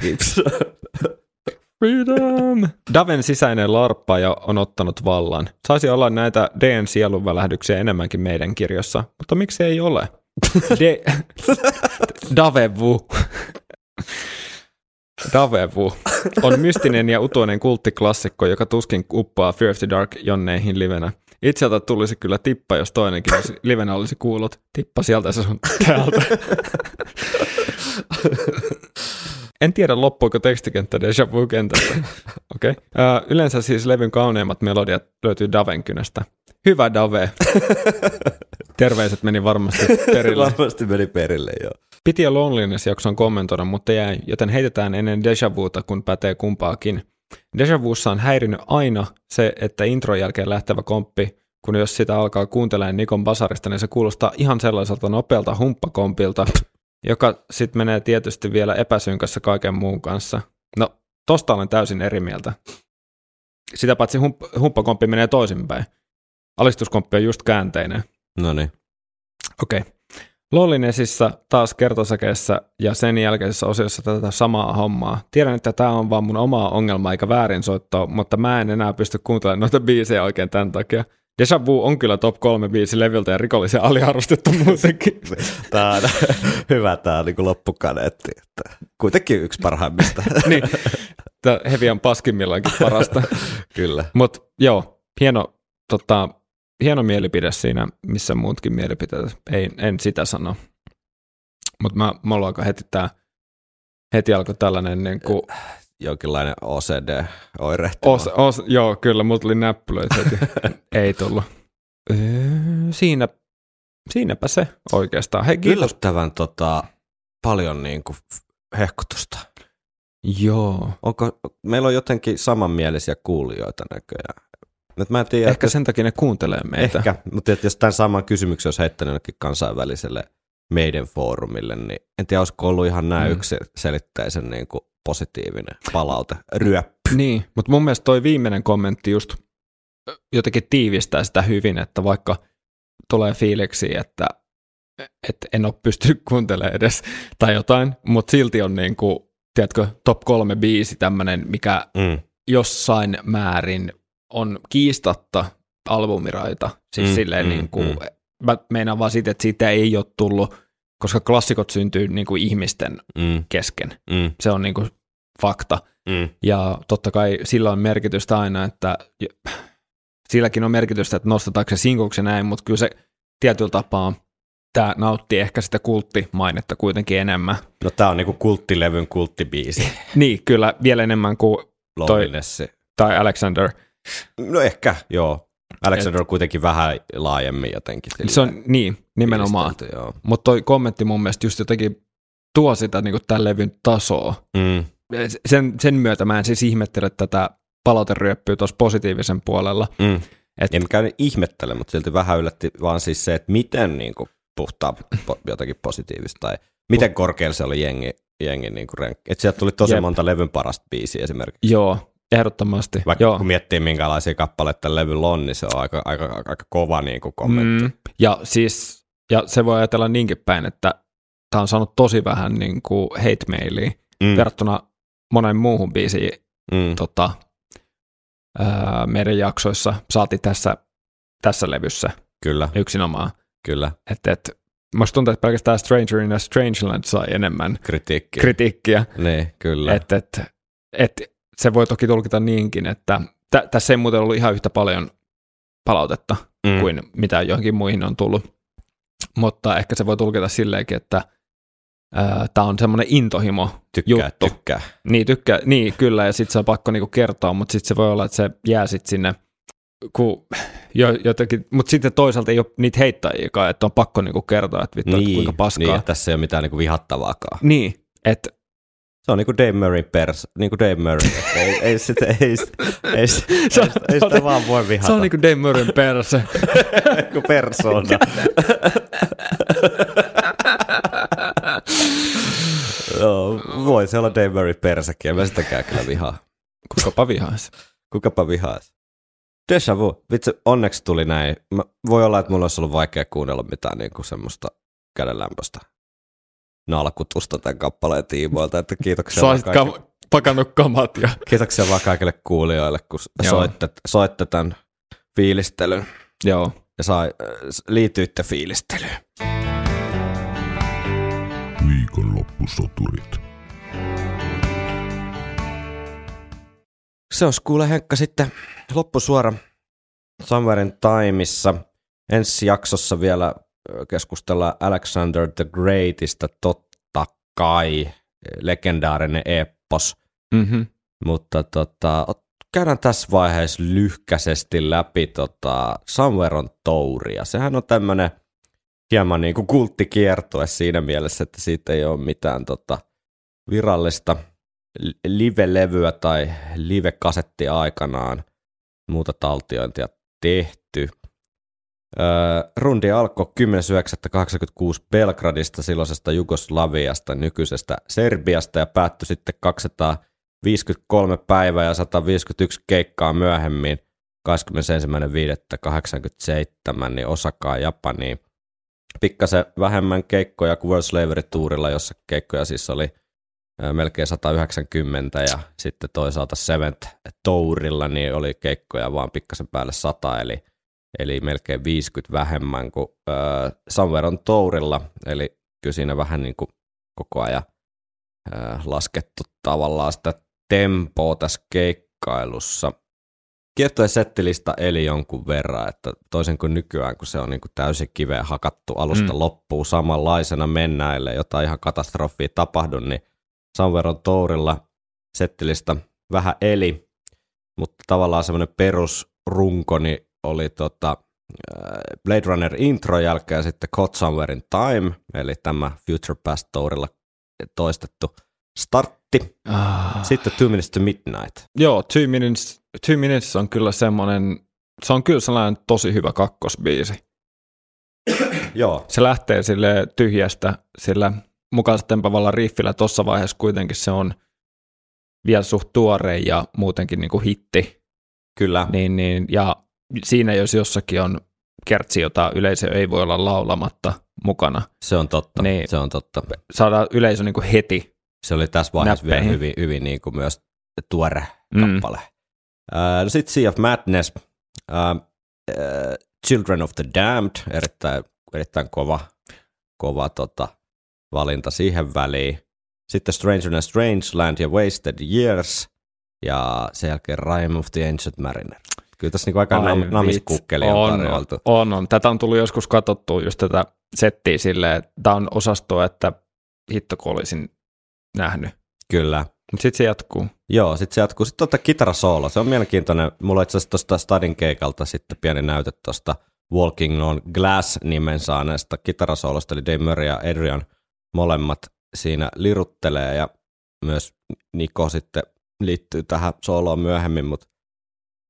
Gibson. Freedom! Daven sisäinen larppaaja on ottanut vallan. Saisi olla näitä DN sielunvälähdyksiä enemmänkin meidän kirjossa, mutta miksi ei ole? [laughs] De- Davevu. Davevu on mystinen ja utuinen kulttiklassikko, joka tuskin uppoaa Fear of the Dark jonneihin livenä. Itseltä tulisi kyllä tippa, jos toinenkin olisi, [laughs] livenä olisi kuullut. Tippa sieltä se sun täältä. En tiedä, loppuiko tekstikenttä Deja Vu-kentästä. [laughs] Okei. Okay. Uh, yleensä siis levyn kauneimmat melodiat löytyy Daven kynästä. Hyvä Dave. [laughs] Terveiset meni varmasti perille. Varmasti meni perille, joo. Piti jo Loneliness-jakson kommentoida, mutta jäi, joten heitetään ennen Deja Vuta, kun pätee kumpaakin. Deja Vussa on häirinyt aina se, että intron jälkeen lähtevä komppi, kun jos sitä alkaa kuuntelemaan Nikon basarista, niin se kuulostaa ihan sellaiselta nopealta humppakompilta, joka sitten menee tietysti vielä epäsynkässä kaiken muun kanssa. No, tosta olen täysin eri mieltä. Sitä paitsi hump- humppakomppi menee toisinpäin. Alistuskomppi on just käänteinen. No niin. Okei. Okay. Lollinesissa taas kertosäkeessä ja sen jälkeisessä osiossa tätä samaa hommaa. Tiedän, että tämä on vaan mun omaa ongelmaa eikä väärin soittoa, mutta mä en enää pysty kuuntelemaan noita biisejä oikein tämän takia. Deja Vu on kyllä top 3 biisi levyltä ja rikollisen aliarvostettu [laughs] muutenkin. Tää on [laughs] hyvä tää niinku loppukaneetti. Että kuitenkin yksi parhaimmista. [laughs] niin, tämä Hevi on paskimmillaankin parasta. Kyllä. Mutta joo, hieno, tota, hieno mielipide siinä, missä muutkin mielipiteet. Ei, en sitä sano. Mutta mä, mulla alkoi heti tää, heti alkoi tällainen niin kuin, Jonkinlainen OCD-oire. os, os, joo, kyllä, mulla tuli näppylöitä heti. [laughs] Ei tullut. Öö, siinä, siinäpä se oikeastaan. Hei, kiitos. Yllättävän tota, paljon niinku hehkutusta. Joo. Onko, meillä on jotenkin samanmielisiä kuulijoita näköjään. Nyt mä en tiedä, Ehkä että- sen takia ne kuuntelee meitä. Ehkä, mutta et jos tämän saman kysymyksen olisi heittänyt jonnekin kansainväliselle meidän foorumille, niin en tiedä, olisiko ollut ihan näin Mm. mm. yksi selitteisen niin kuin positiivinen palaute, ryöppy. Niin, mutta mun mielestä toi viimeinen kommentti just, jotenkin tiivistää sitä hyvin, että vaikka tulee fiiliksi, että, että en ole pystynyt [laughs] kuuntelemaan edes tai jotain, mutta silti on niin kuin, tiedätkö, top kolme biisi tämmöinen, mikä Mm. jossain määrin on kiistatta albumiraita. Siis Mm, silleen mm, niin kuin, mm. mä meinaan vaan siitä, että siitä ei ole tullut, koska klassikot syntyy niin kuin ihmisten Mm. kesken. Mm. Se on niin kuin fakta. Mm. Ja totta kai sillä on merkitystä aina, että silläkin on merkitystä, että nostetaanko se sinkuksi ja näin, mutta kyllä se tietyllä tapaa tämä nauttii ehkä sitä kulttimainetta kuitenkin enemmän. No tää on niinku kulttilevyn kulttibiisi. [laughs] Niin, kyllä vielä enemmän kuin, Loneliness. tai Alexander. No ehkä, joo. Alexander on kuitenkin vähän laajemmin jotenkin. Se on niin, nimenomaan. Mutta toi kommentti mun mielestä just jotenkin tuo sitä niin tämän levyn tasoa. Mm. Sen, sen myötä mä en siis ihmettele tätä palauteryöppyä tuossa positiivisen puolella. Mm. Et, En mikään ihmettele, mutta silti vähän yllätti vaan siis se, että miten niin kuin, puhtaa po- jotakin positiivista tai miten korkealla se oli jengi, jengi niin kuin renk. Että sieltä tuli tosi Jep. monta levyn parasta biisiä esimerkiksi. joo, ehdottomasti. Vaikka joo. kun miettii minkälaisia kappaleita levyllä on, niin se on aika, aika, aika kova niin kuin kommentti. Mm, ja siis, ja se voi ajatella niinkin päin, että tämä on saanut tosi vähän niin kuin hate mailia Mm. verrattuna monen muuhun biisiin Mm. tota, ää, meidän jaksoissa saati tässä, tässä levyssä Kyllä, yksinomaan. kyllä. Et, et, musta tuntuu, että pelkästään Stranger in a Strangeland sai enemmän Kritiikki. kritiikkiä. niin, kyllä. Et, et, et, se voi toki tulkita niinkin, että tä, tässä ei muuten ollut ihan yhtä paljon palautetta Mm. kuin mitä johonkin muihin on tullut. Mutta ehkä se voi tulkita silleenkin, että tämä on semmoinen intohimo tykkää, juttu. tykkää. Niin, tykkää, niin kyllä, ja sitten se on pakko niinku kertoa, mutta sitten se voi olla, että se jää sitten sinne, kun jo, jotenkin, mutta sitten toisaalta ei ole niitä heittäjiäkaan, että on pakko niinku kertoa, että vittu, niin, kuinka paskaa. niin, tässä ei ole mitään niin kuin vihattavaakaan. niin että Se on niin kuin Dave Murray pers, niin kuin Dave Murray. ei, ei, sitä, ei, ei, ei, Se on- sitä, ei sitä vaan voi vihata. se on niinku Dave Murrayn perse. [laughs] kuin persona. Joo, [laughs] voi se olla Dave Murray persäkin, en mä sitäkään kyllä vihaa. Kukapa vihaisi. Kukapa vihaisi. Deja vu. Vitsi, onneksi tuli näin. Mä, voi olla, että mulla olisi ollut vaikea kuunnella mitään niinku semmoista kädenlämpöistä nalkutusta tämän kappaleen tiimoilta, että kiitoksia, Saisit kaikille, kam- pakannut kamat ja kiitoksia vaan kaikille kuulijoille, kun soitte, soitte tämän fiilistelyn joo. ja sai, äh, liityitte fiilistelyyn. Viikonloppusoturit. Se olisi kuule Henkka sitten loppusuora Somewhere in Timeissa. Ensi jaksossa vielä ö, keskustellaan Alexander the Greatistä, totta kai, legendaarinen eppos. Mm-hmm. Mutta tota, ot- käydään tässä vaiheessa lyhkäisesti läpi tota Somewhere on Touria. Sehän on tämmöinen hieman niin kuin kulttikiertue siinä mielessä, että siitä ei ole mitään tota virallista li- live-levyä tai live-kasettia aikanaan muuta taltiointia tehty. Rundi alkoi 10.9.86 Belgradista, silloisesta Jugoslaviasta, nykyisestä Serbiasta ja päättyi sitten 253 päivää ja 151 keikkaa myöhemmin 21.5.87 niin Osakaa Japaniin. Pikkasen vähemmän keikkoja kuin World Slavery Tourilla, jossa keikkoja siis oli melkein 190 ja sitten toisaalta Seventh Tourilla niin oli keikkoja vaan pikkasen päälle 100 eli, eli melkein 50 vähemmän kuin äh, Somewhere on Tourilla eli kyllä siinä vähän niin kuin koko ajan äh, laskettu tavallaan sitä tempoa tässä keikkailussa. Kiertojen settilista eli jonkun verran, että toisin kuin nykyään, kun se on niin kuin täysin kiveen hakattu alusta Mm. loppuun samanlaisena mennäille, jotain ihan katastrofia tapahdu, niin Somewhere on Tourilla settilista vähän eli, mutta tavallaan semmoinen perusrunko niin oli tota, äh, Blade Runner intro jälkeen sitten Caught Somewhere in Time, eli tämä Future Past Tourilla toistettu startti. Ah. Sitten Two Minutes to Midnight. Joo, Two Minutes, Two Minutes on kyllä semmoinen, se on kyllä sellainen tosi hyvä kakkosbiisi. [coughs] Joo. Se lähtee sille tyhjästä sillä mukaansa tempavalla riffillä. Tuossa vaiheessa kuitenkin se on vielä suht tuore ja muutenkin niin kuin hitti. Kyllä. Niin, niin, ja siinä jos jossakin on kertsi, jota yleisö ei voi olla laulamatta mukana, Se on totta, Niin. se on totta. saadaan yleisö niin kuin heti. Se oli tässä vaiheessa vielä Näppeihin. hyvin, hyvin niin kuin myös tuore Mm. kappale. Mm. no sitten Sea of Madness, uh, uh, Children of the Damned, erittäin, erittäin kova, kova tota, valinta siihen väliin. Sitten Stranger and Strangeland ja Wasted Years, ja sen jälkeen Rime of the Ancient Mariner. Kyllä tässä niin aika Ai nam, vitsi. namiskukkeli on, on, tarjoltu. on, on. Tätä on tullut joskus katsottua just tätä settiä silleen, että tämä on osastoa, että hitto kun olisin nähnyt. Kyllä. Mutta sitten se jatkuu. Joo, sitten se jatkuu. Sitten tuota kitarasoolo, se on mielenkiintoinen. Mulla on itse asiassa tuosta Stadin keikalta sitten pieni näyte tuosta Walking on Glass-nimen saaneesta kitarasoolosta, eli Dave Murray ja Adrian molemmat siinä liruttelee, ja myös Niko sitten liittyy tähän sooloon myöhemmin, mutta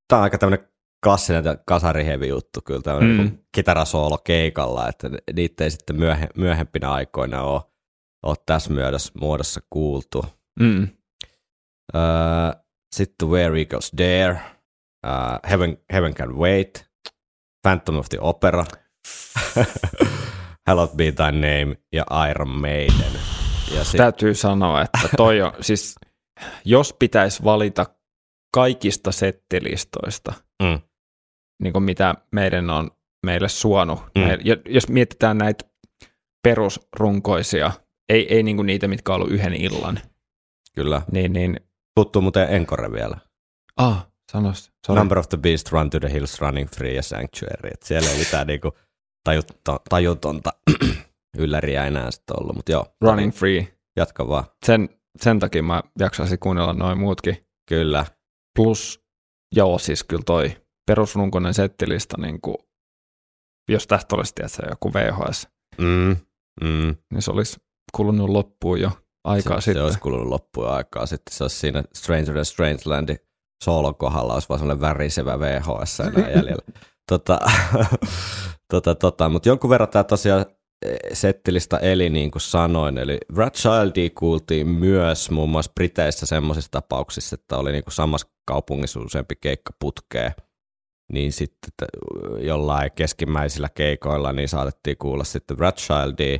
tämä on aika tämmöinen klassinen kasarihevi juttu kyllä, tämmöinen Mm. mm. kitarasoolo keikalla, että niitä ei sitten myöhe, myöhempinä aikoina ole, ole tässä muodossa, muodossa kuultu. Mm. Uh, sitten Where Eagles Dare, uh, Heaven, Heaven Can Wait, Phantom of the Opera, [laughs] Hallowed Be Thy Name ja Iron Maiden. Ja sit, Täytyy sanoa, että toi on, siis jos pitäisi valita kaikista settilistoista, mm, niin kuin mitä meidän on meille suonut, Mm. ja jos mietitään näitä perusrunkoisia, ei, ei niin kuin niitä, mitkä on ollut yhden illan, kyllä. niin, niin Tuttuu muuten Encore vielä. ah, sanos, sorry. Number of the Beast, Run to the Hills, Running Free ja Sanctuary. Et siellä ei mitään niinku tajutto, tajutonta [clears throat] ylläriä enää sitten ollut, mutta joo. Running Free. Jatka vaan. Sen, sen takia mä jaksaisin kuunnella noin muutkin. Kyllä. Plus, joo, siis kyllä toi perusrunkoinen settilista, niin kuin, jos tästä olisi tietysti joku VHS, Mm, mm. niin se olisi kulunut loppuun jo aikaa se, sitten. Se olisi kulunut loppuun aikaa. Sitten se olisi siinä Stranger and Strangelandin soolon kohdalla olisi vaan sellainen värisevä VHS enää jäljellä. [laughs] [laughs] tota, tota, tota, mutta jonkun verran tämä tosiaan settilista eli niin kuin sanoin, eli Rat Childia kuultiin myös muun muassa Briteissä semmoisissa tapauksissa, että oli niin kuin samassa kaupungissa useampi keikka putkeen, niin sitten jollain keskimmäisillä keikoilla niin saatettiin kuulla sitten Rat Childia,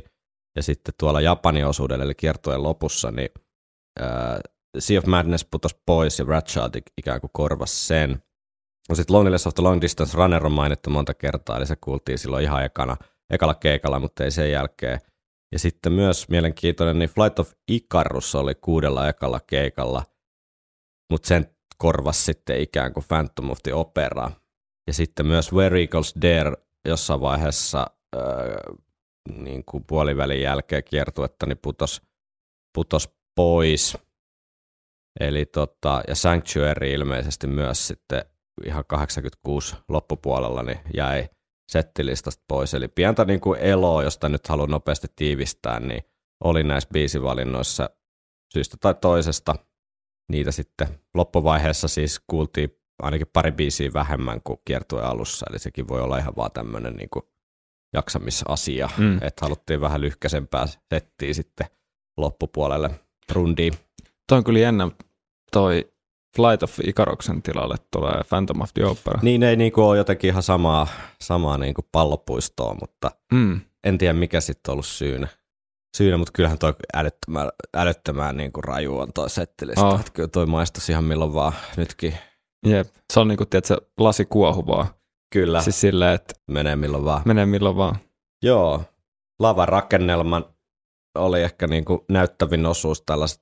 ja sitten tuolla Japanin osuudella, eli kiertueen lopussa, niin äh, Sea of Madness putosi pois ja Ratchild ikään kuin korvasi sen. No sitten Loneliness of the Long Distance Runner on mainittu monta kertaa, eli se kuultiin silloin ihan ekana, ekalla keikalla, mutta ei sen jälkeen. Ja sitten myös mielenkiintoinen, niin Flight of Icarus oli kuudella ekalla keikalla, mutta sen korvasi sitten ikään kuin Phantom of the Opera. Ja sitten myös Where Eagles Dare jossain vaiheessa äh, niin kuin puolivälin jälkeen kiertuetta, niin putos, putos pois. Eli tota, ja Sanctuary ilmeisesti myös sitten ihan 86 loppupuolella niin jäi settilistasta pois. Eli pientä niin kuin eloa, josta nyt haluan nopeasti tiivistää, niin oli näissä biisivalinnoissa syystä tai toisesta. Niitä sitten loppuvaiheessa siis kuultiin ainakin pari biisiä vähemmän kuin kiertueen alussa, eli sekin voi olla ihan vaan tämmöinen niin kuin jaksamisasia, Mm. mm. että haluttiin vähän lyhkäisempää settiä sitten loppupuolelle rundiin. Toi on kyllä jännä, toi Flight of Icaroksen tilalle tulee Phantom of the Opera. Niin ei niinku ole jotenkin ihan samaa, samaa niinku pallopuistoa, mutta Mm. en tiedä mikä sitten on ollut syynä. Syynä, mutta kyllähän toi älyttömän, älyttömän niinku raju on toi settilista. Oh. Kyllä toi maistuisi ihan milloin vaan nytkin. Jep. Se on niinku, tiedätkö, lasi kuohuvaa. Kyllä, siis... Siis silleen, että menee milloin vaan. menee milloin vaan. Joo, lavarakennelman oli ehkä niinku näyttävin osuus tällaiset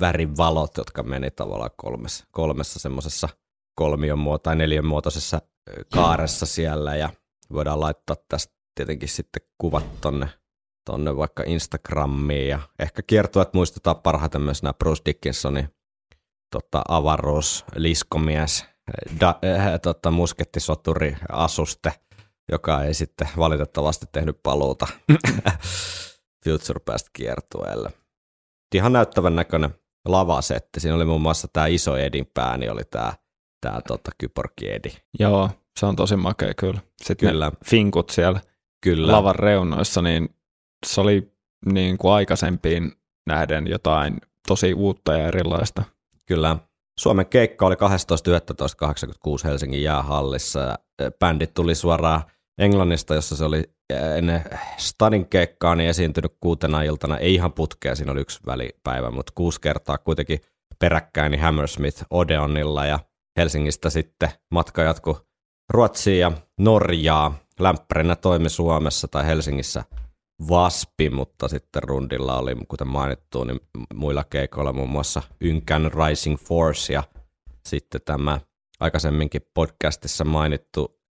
värivalot, jotka meni tavallaan kolmessa, kolmessa semmoisessa kolmion muoto- tai neljän muotoisessa ö, kaaressa siellä. Ja voidaan laittaa tästä tietenkin sitten kuvat tonne, tonne vaikka Instagramiin ja ehkä kiertueet muistetaan parhaiten myös nämä Bruce Dickinsonin tota, avaruus, liskomies, da, äh, tota, muskettisoturi, asuste, joka ei sitten valitettavasti tehnyt paluuta [laughs] Future Past kiertueelle. Ihan näyttävän näköinen lavasetti. Siinä oli muun muassa tämä iso Edin pää, niin oli tämä tää, tota, kyporki Edi. Joo, se on tosi makea kyllä. Sitten Kyllä. finkut siellä Kyllä. lavan reunoissa, niin se oli niin kuin aikaisempiin nähden jotain tosi uutta ja erilaista. Kyllä. Suomen keikka oli 12.11.86 Helsingin jäähallissa äh, bändit tuli suoraan Englannista, jossa se oli ennen Stadin keikkaa niin esiintynyt kuutena iltana, ei ihan putkea, siinä oli yksi välipäivä, mutta kuusi kertaa kuitenkin peräkkäin niin Hammersmith Odeonilla ja Helsingistä sitten matka jatkui Ruotsiin ja Norjaa. Lämpärinä toimi Suomessa tai Helsingissä Vaspi, mutta sitten rundilla oli, kuten mainittu, niin muilla keikoilla muun muassa Ynkän Rising Force ja sitten tämä aikaisemminkin podcastissa mainittu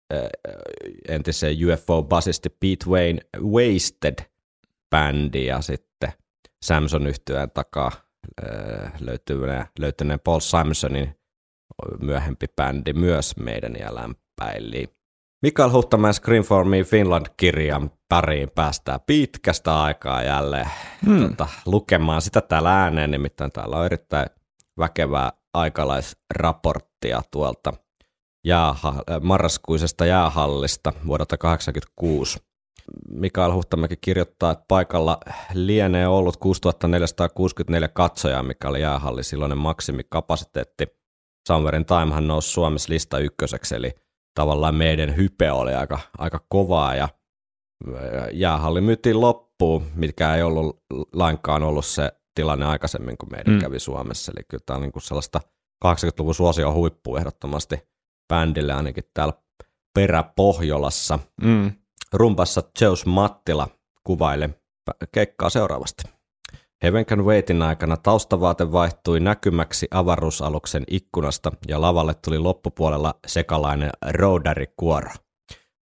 entisen UFO-basisti Pete Wayne Wasted bändi ja sitten Samson yhtyeen takaa äh, löytyneen, löytyneen Paul Simonsonin myöhempi bändi myös meidän ja lämpäili. Mikael Huhtamäen Scream for Me Finland-kirjan pariin päästään pitkästä aikaa jälleen hmm. tota, lukemaan sitä täällä ääneen, nimittäin täällä on erittäin väkevää aikalaisraporttia tuolta jääha- marraskuisesta jäähallista vuodelta 1986. Mikael Huhtamäki kirjoittaa, että paikalla lienee ollut 6464 katsojaa, mikä oli jäähalli silloinen maksimikapasiteetti. Summerin Timehan nousi Suomessa lista ykköseksi, eli tavallaan meidän hype oli aika, aika kovaa ja jäähalli myytiin loppuun, mitkä ei ollut lainkaan ollut se tilanne aikaisemmin, kun meidän mm. kävi Suomessa. Eli kyllä tämä on niin kuin sellaista 80-luvun suosio huippu ehdottomasti bändille ainakin täällä peräpohjolassa. Mm. Rumpassa Zeus Mattila kuvaili keikkaa seuraavasti. Heaven Can Waitin aikana taustavaate vaihtui näkymäksi avaruusaluksen ikkunasta ja lavalle tuli loppupuolella sekalainen roudarikuoro.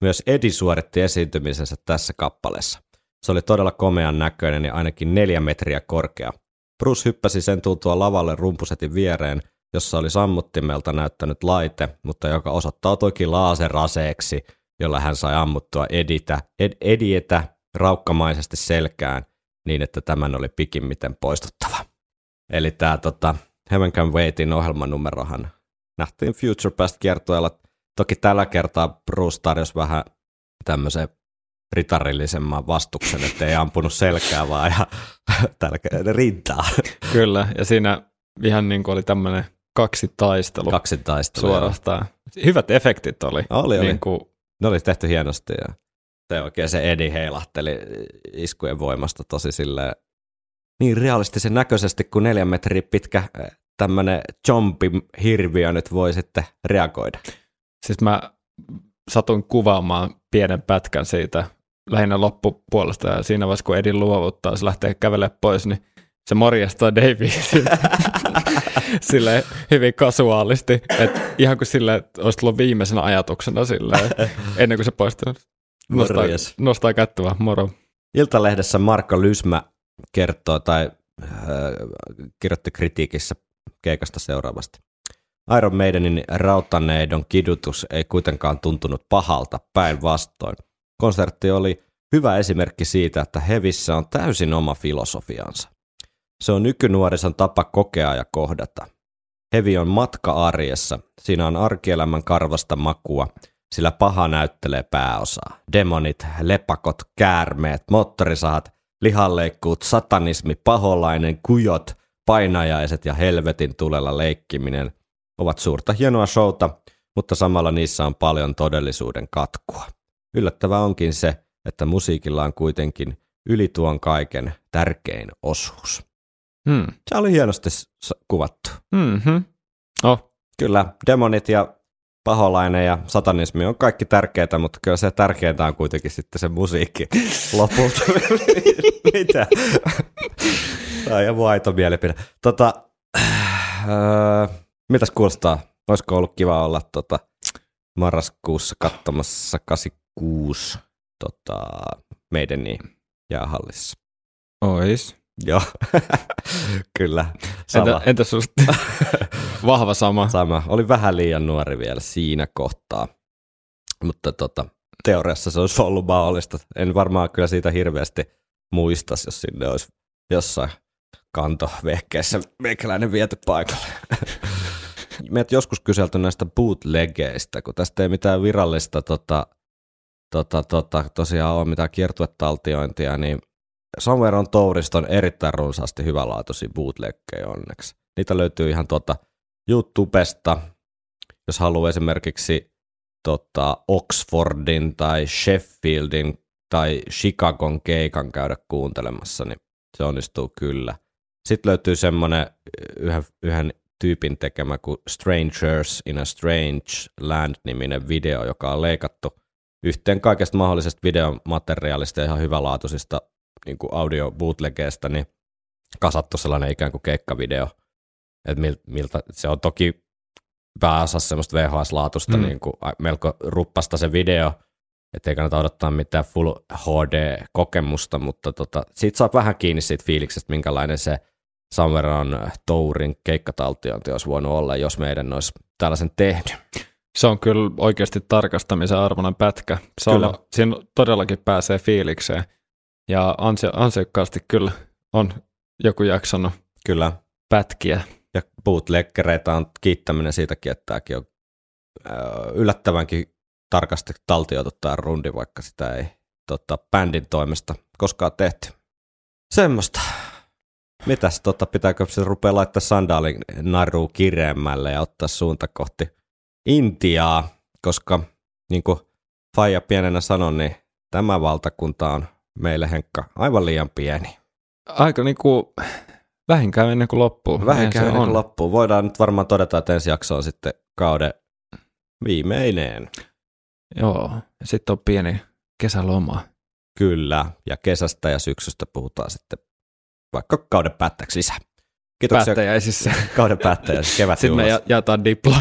Myös Edi suoritti esiintymisensä tässä kappaleessa. Se oli todella komean näköinen ja ainakin neljä metriä korkea. Bruce hyppäsi sen tultua lavalle rumpusetin viereen, jossa oli sammuttimelta näyttänyt laite, mutta joka osoittautuikin laaseraseeksi, jolla hän sai ammuttua Editä, ed, Edietä raukkamaisesti selkään niin, että tämän oli pikimmiten poistuttava. Eli tämä tota, Heaven Can Waitin ohjelmanumerohan nähtiin Future Past kiertueella. Toki tällä kertaa Bruce tarjosi vähän tämmöisen ritarillisemman vastuksen, että ei ampunut selkää vaan ja [laughs] tällä rintaa. Kyllä, ja siinä ihan niin kuin oli tämmöinen kaksi taistelu. Kaksi taistelua. Suorastaan. Hyvät efektit oli. Oli, oli. Niin kuin, Ne oli tehty hienosti ja se oikein se Edi heilahteli iskujen voimasta tosi silleen niin realistisen näköisesti kuin neljän metriä pitkä tämmöinen jompi hirviö nyt voi sitten reagoida. siis mä satuin kuvaamaan pienen pätkän siitä lähinnä loppupuolesta ja siinä vaiheessa kun Edin luovuttaa, se lähtee kävelemään pois, niin se morjastaa Davey [laughs] sille hyvin kasuaalisti, että ihan kuin sille että olisi tullut viimeisenä ajatuksena sille, ennen kuin se poistuu. Nostaa, Morjes. nostaa kättä vaan, moro. Iltalehdessä Marko Lysmä kertoo tai äh, kirjoitti kritiikissä keikasta seuraavasti. Iron Maidenin rautaneidon kidutus ei kuitenkaan tuntunut pahalta, päinvastoin. Konsertti oli hyvä esimerkki siitä, että Hevissä on täysin oma filosofiansa. Se on nykynuorison tapa kokea ja kohdata. Hevi on matka arjessa. Siinä on arkielämän karvasta makua, sillä paha näyttelee pääosaa. Demonit, lepakot, käärmeet, moottorisahat, lihanleikkuut, satanismi, paholainen, kujot, painajaiset ja helvetin tulella leikkiminen ovat suurta hienoa showta, mutta samalla niissä on paljon todellisuuden katkua. Yllättävää onkin se, että musiikilla on kuitenkin yli tuon kaiken tärkein osuus. Hmm. Se oli hienosti kuvattu. Mm-hmm. Oh, Kyllä, demonit ja paholainen ja satanismi on kaikki tärkeää, mutta kyllä se tärkeintä on kuitenkin sitten se musiikki [laughs] lopulta. [laughs] Mitä? Tämä on ihan vaito mielipide. Tota, öö, mitäs kuulostaa? Olisiko ollut kiva olla tota, marraskuussa katsomassa 86 tota, meidän niin jäähallissa? ois. Joo, [laughs] kyllä. Sama. Entä, entä susta? [laughs] Vahva sama. Sama. Oli vähän liian nuori vielä siinä kohtaa. Mutta tota, teoriassa se olisi ollut mahdollista. En varmaan kyllä siitä hirveästi muistas, jos sinne olisi jossain kantovehkeessä meikäläinen viety paikalle. [laughs] Meitä joskus kyselty näistä bootlegeistä, kun tästä ei mitään virallista tota, tota, tota, tosiaan ole mitään kiertuetaltiointia, niin Somewhere on Tourista on erittäin runsaasti hyvälaatuisia bootleggejä onneksi. Niitä löytyy ihan tuota YouTubesta, jos haluaa esimerkiksi tota, Oxfordin tai Sheffieldin tai Chicagon keikan käydä kuuntelemassa, niin se onnistuu kyllä. Sitten löytyy semmoinen yhden, yhden tyypin tekemä kuin Strangers in a Strange Land-niminen video, joka on leikattu yhteen kaikesta mahdollisesta videomateriaalista ja ihan hyvälaatuisista niin kuin audio bootlegeista, niin kasattu sellainen ikään kuin keikkavideo. Et miltä, se on toki pääosassa semmoista VHS-laatusta, mm. niin kuin melko ruppasta se video, ettei kannata odottaa mitään Full HD-kokemusta, mutta tota, siitä saa vähän kiinni siitä fiiliksestä, minkälainen se Samveran Tourin keikkataltiointi olisi voinut olla, jos meidän olisi tällaisen tehnyt. Se on kyllä oikeasti tarkastamisen arvoinen pätkä. Se kyllä. On, siinä todellakin pääsee fiilikseen. Ja ansio, ansiokkaasti kyllä on joku jaksanut kyllä. pätkiä. Ja bootleggereita on kiittäminen siitäkin, että tämäkin on yllättävänkin tarkasti taltioitu tämä rundi, vaikka sitä ei tota, bändin toimesta koskaan tehty. Semmoista. Mitäs, tota, pitääkö se rupea laittaa sandaalin naru kireemmälle ja ottaa suunta kohti Intiaa, koska niin kuin Faija pienenä sanoi, niin tämä valtakunta on meille Henkka aivan liian pieni. Aika niin kuin vähinkään ennen kuin loppuu. Vähinkään ennen kuin loppuu. Voidaan nyt varmaan todeta, että ensi jakso on sitten kauden viimeinen. Joo, sitten on pieni kesäloma. Kyllä, ja kesästä ja syksystä puhutaan sitten vaikka kauden päättäjäksi lisää. Kiitoksia. Päättäjäisissä. Kauden päättäjäisissä, kevät Sitten me jaetaan, diplo,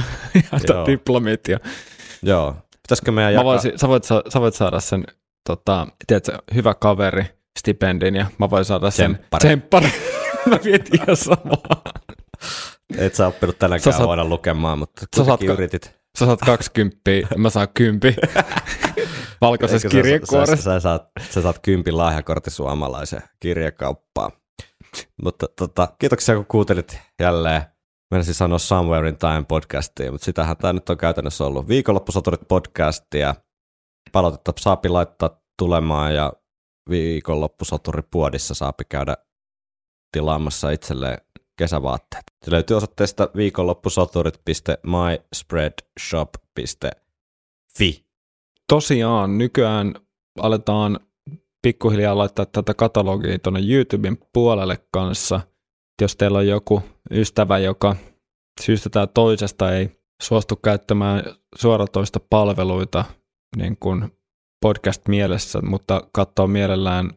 jaetaan diplomit. Ja... Joo. Pitäisikö meidän jakaa? Voisin, sä, voit, sä voit saada sen, tota, tiedätkö, hyvä kaveri stipendin ja mä voin saada sen tsemppari. [laughs] mä vietin ihan samaa. Et sä oppinut tänäkään saat, vuonna lukemaan, mutta kuitenkin yritit. Sä saat 20, mä saan kympi. [laughs] Valkoisessa kirjekuoressa. Sä, sä, saat, sä saat kympin lahjakortti suomalaisen kirjakauppaan. Mutta tota, kiitoksia, kun kuuntelit jälleen. Menisin sanoa Somewhere in Time podcastia, mutta sitähän tämä nyt on käytännössä ollut. Viikonloppusoturit podcastia. Palautetta saapi laittaa tulemaan ja viikonloppusoturi puodissa saapi käydä tilaamassa itselleen kesävaatteet. Se löytyy osoitteesta viikonloppusoturit.myspreadshop.fi. Tosiaan nykyään aletaan pikkuhiljaa laittaa tätä katalogia tuonne YouTuben puolelle kanssa. Jos teillä on joku ystävä, joka syystä tai toisesta ei suostu käyttämään suoratoista palveluita niin kuin podcast mielessä, mutta katsoo mielellään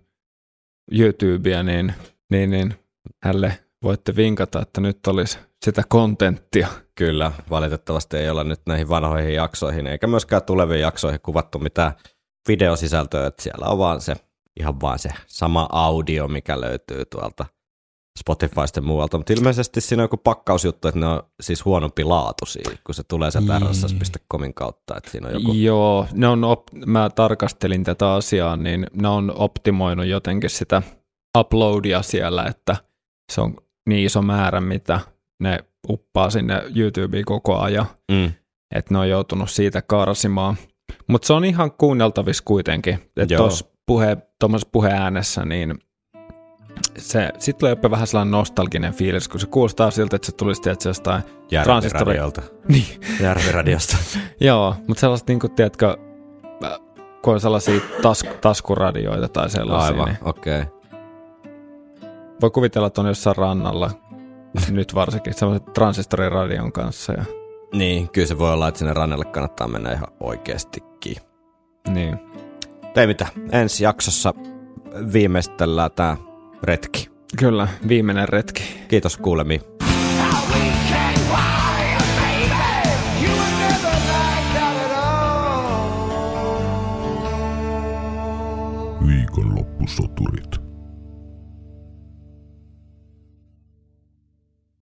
YouTubea, niin, niin, niin hälle voitte vinkata, että nyt olisi sitä kontenttia. Kyllä, valitettavasti ei olla nyt näihin vanhoihin jaksoihin, eikä myöskään tuleviin jaksoihin kuvattu mitään videosisältöä, että siellä on vaan se, ihan vaan se sama audio, mikä löytyy tuolta Spotifysta muualta, mutta ilmeisesti siinä on joku pakkausjuttu, että ne on siis huonompi laatuisia, kun se tulee sieltä rss.comin kautta. Että siinä on joku... Joo, ne on op- mä tarkastelin tätä asiaa, niin ne on optimoinut jotenkin sitä uploadia siellä, että se on niin iso määrä, mitä ne uppaa sinne YouTubeen koko ajan, mm. että ne on joutunut siitä karsimaan. Mutta se on ihan kuunneltavissa kuitenkin, että tuossa puhe, puheäänessä, niin se, sitten tulee jopa vähän sellainen nostalginen fiilis, kun se kuulostaa siltä, että se tulisi tietysti jostain Järviradiolta. [laughs] Niin. Järviradiosta. [laughs] Joo, mutta sellaista, niin kuin, tiedätkö, kun on sellaisia tas, taskuradioita tai sellaisia. Aivan, niin okei. Okay. Voi kuvitella, että on jossain rannalla, [laughs] nyt varsinkin, sellaisen transistoriradion kanssa. Ja... Niin, kyllä se voi olla, että sinne rannalle kannattaa mennä ihan oikeastikin. Niin. Ei mitään, ensi jaksossa viimeistellään tämä retki. Kyllä, viimeinen retki. Kiitos kuulemiin. Viikonloppusoturit.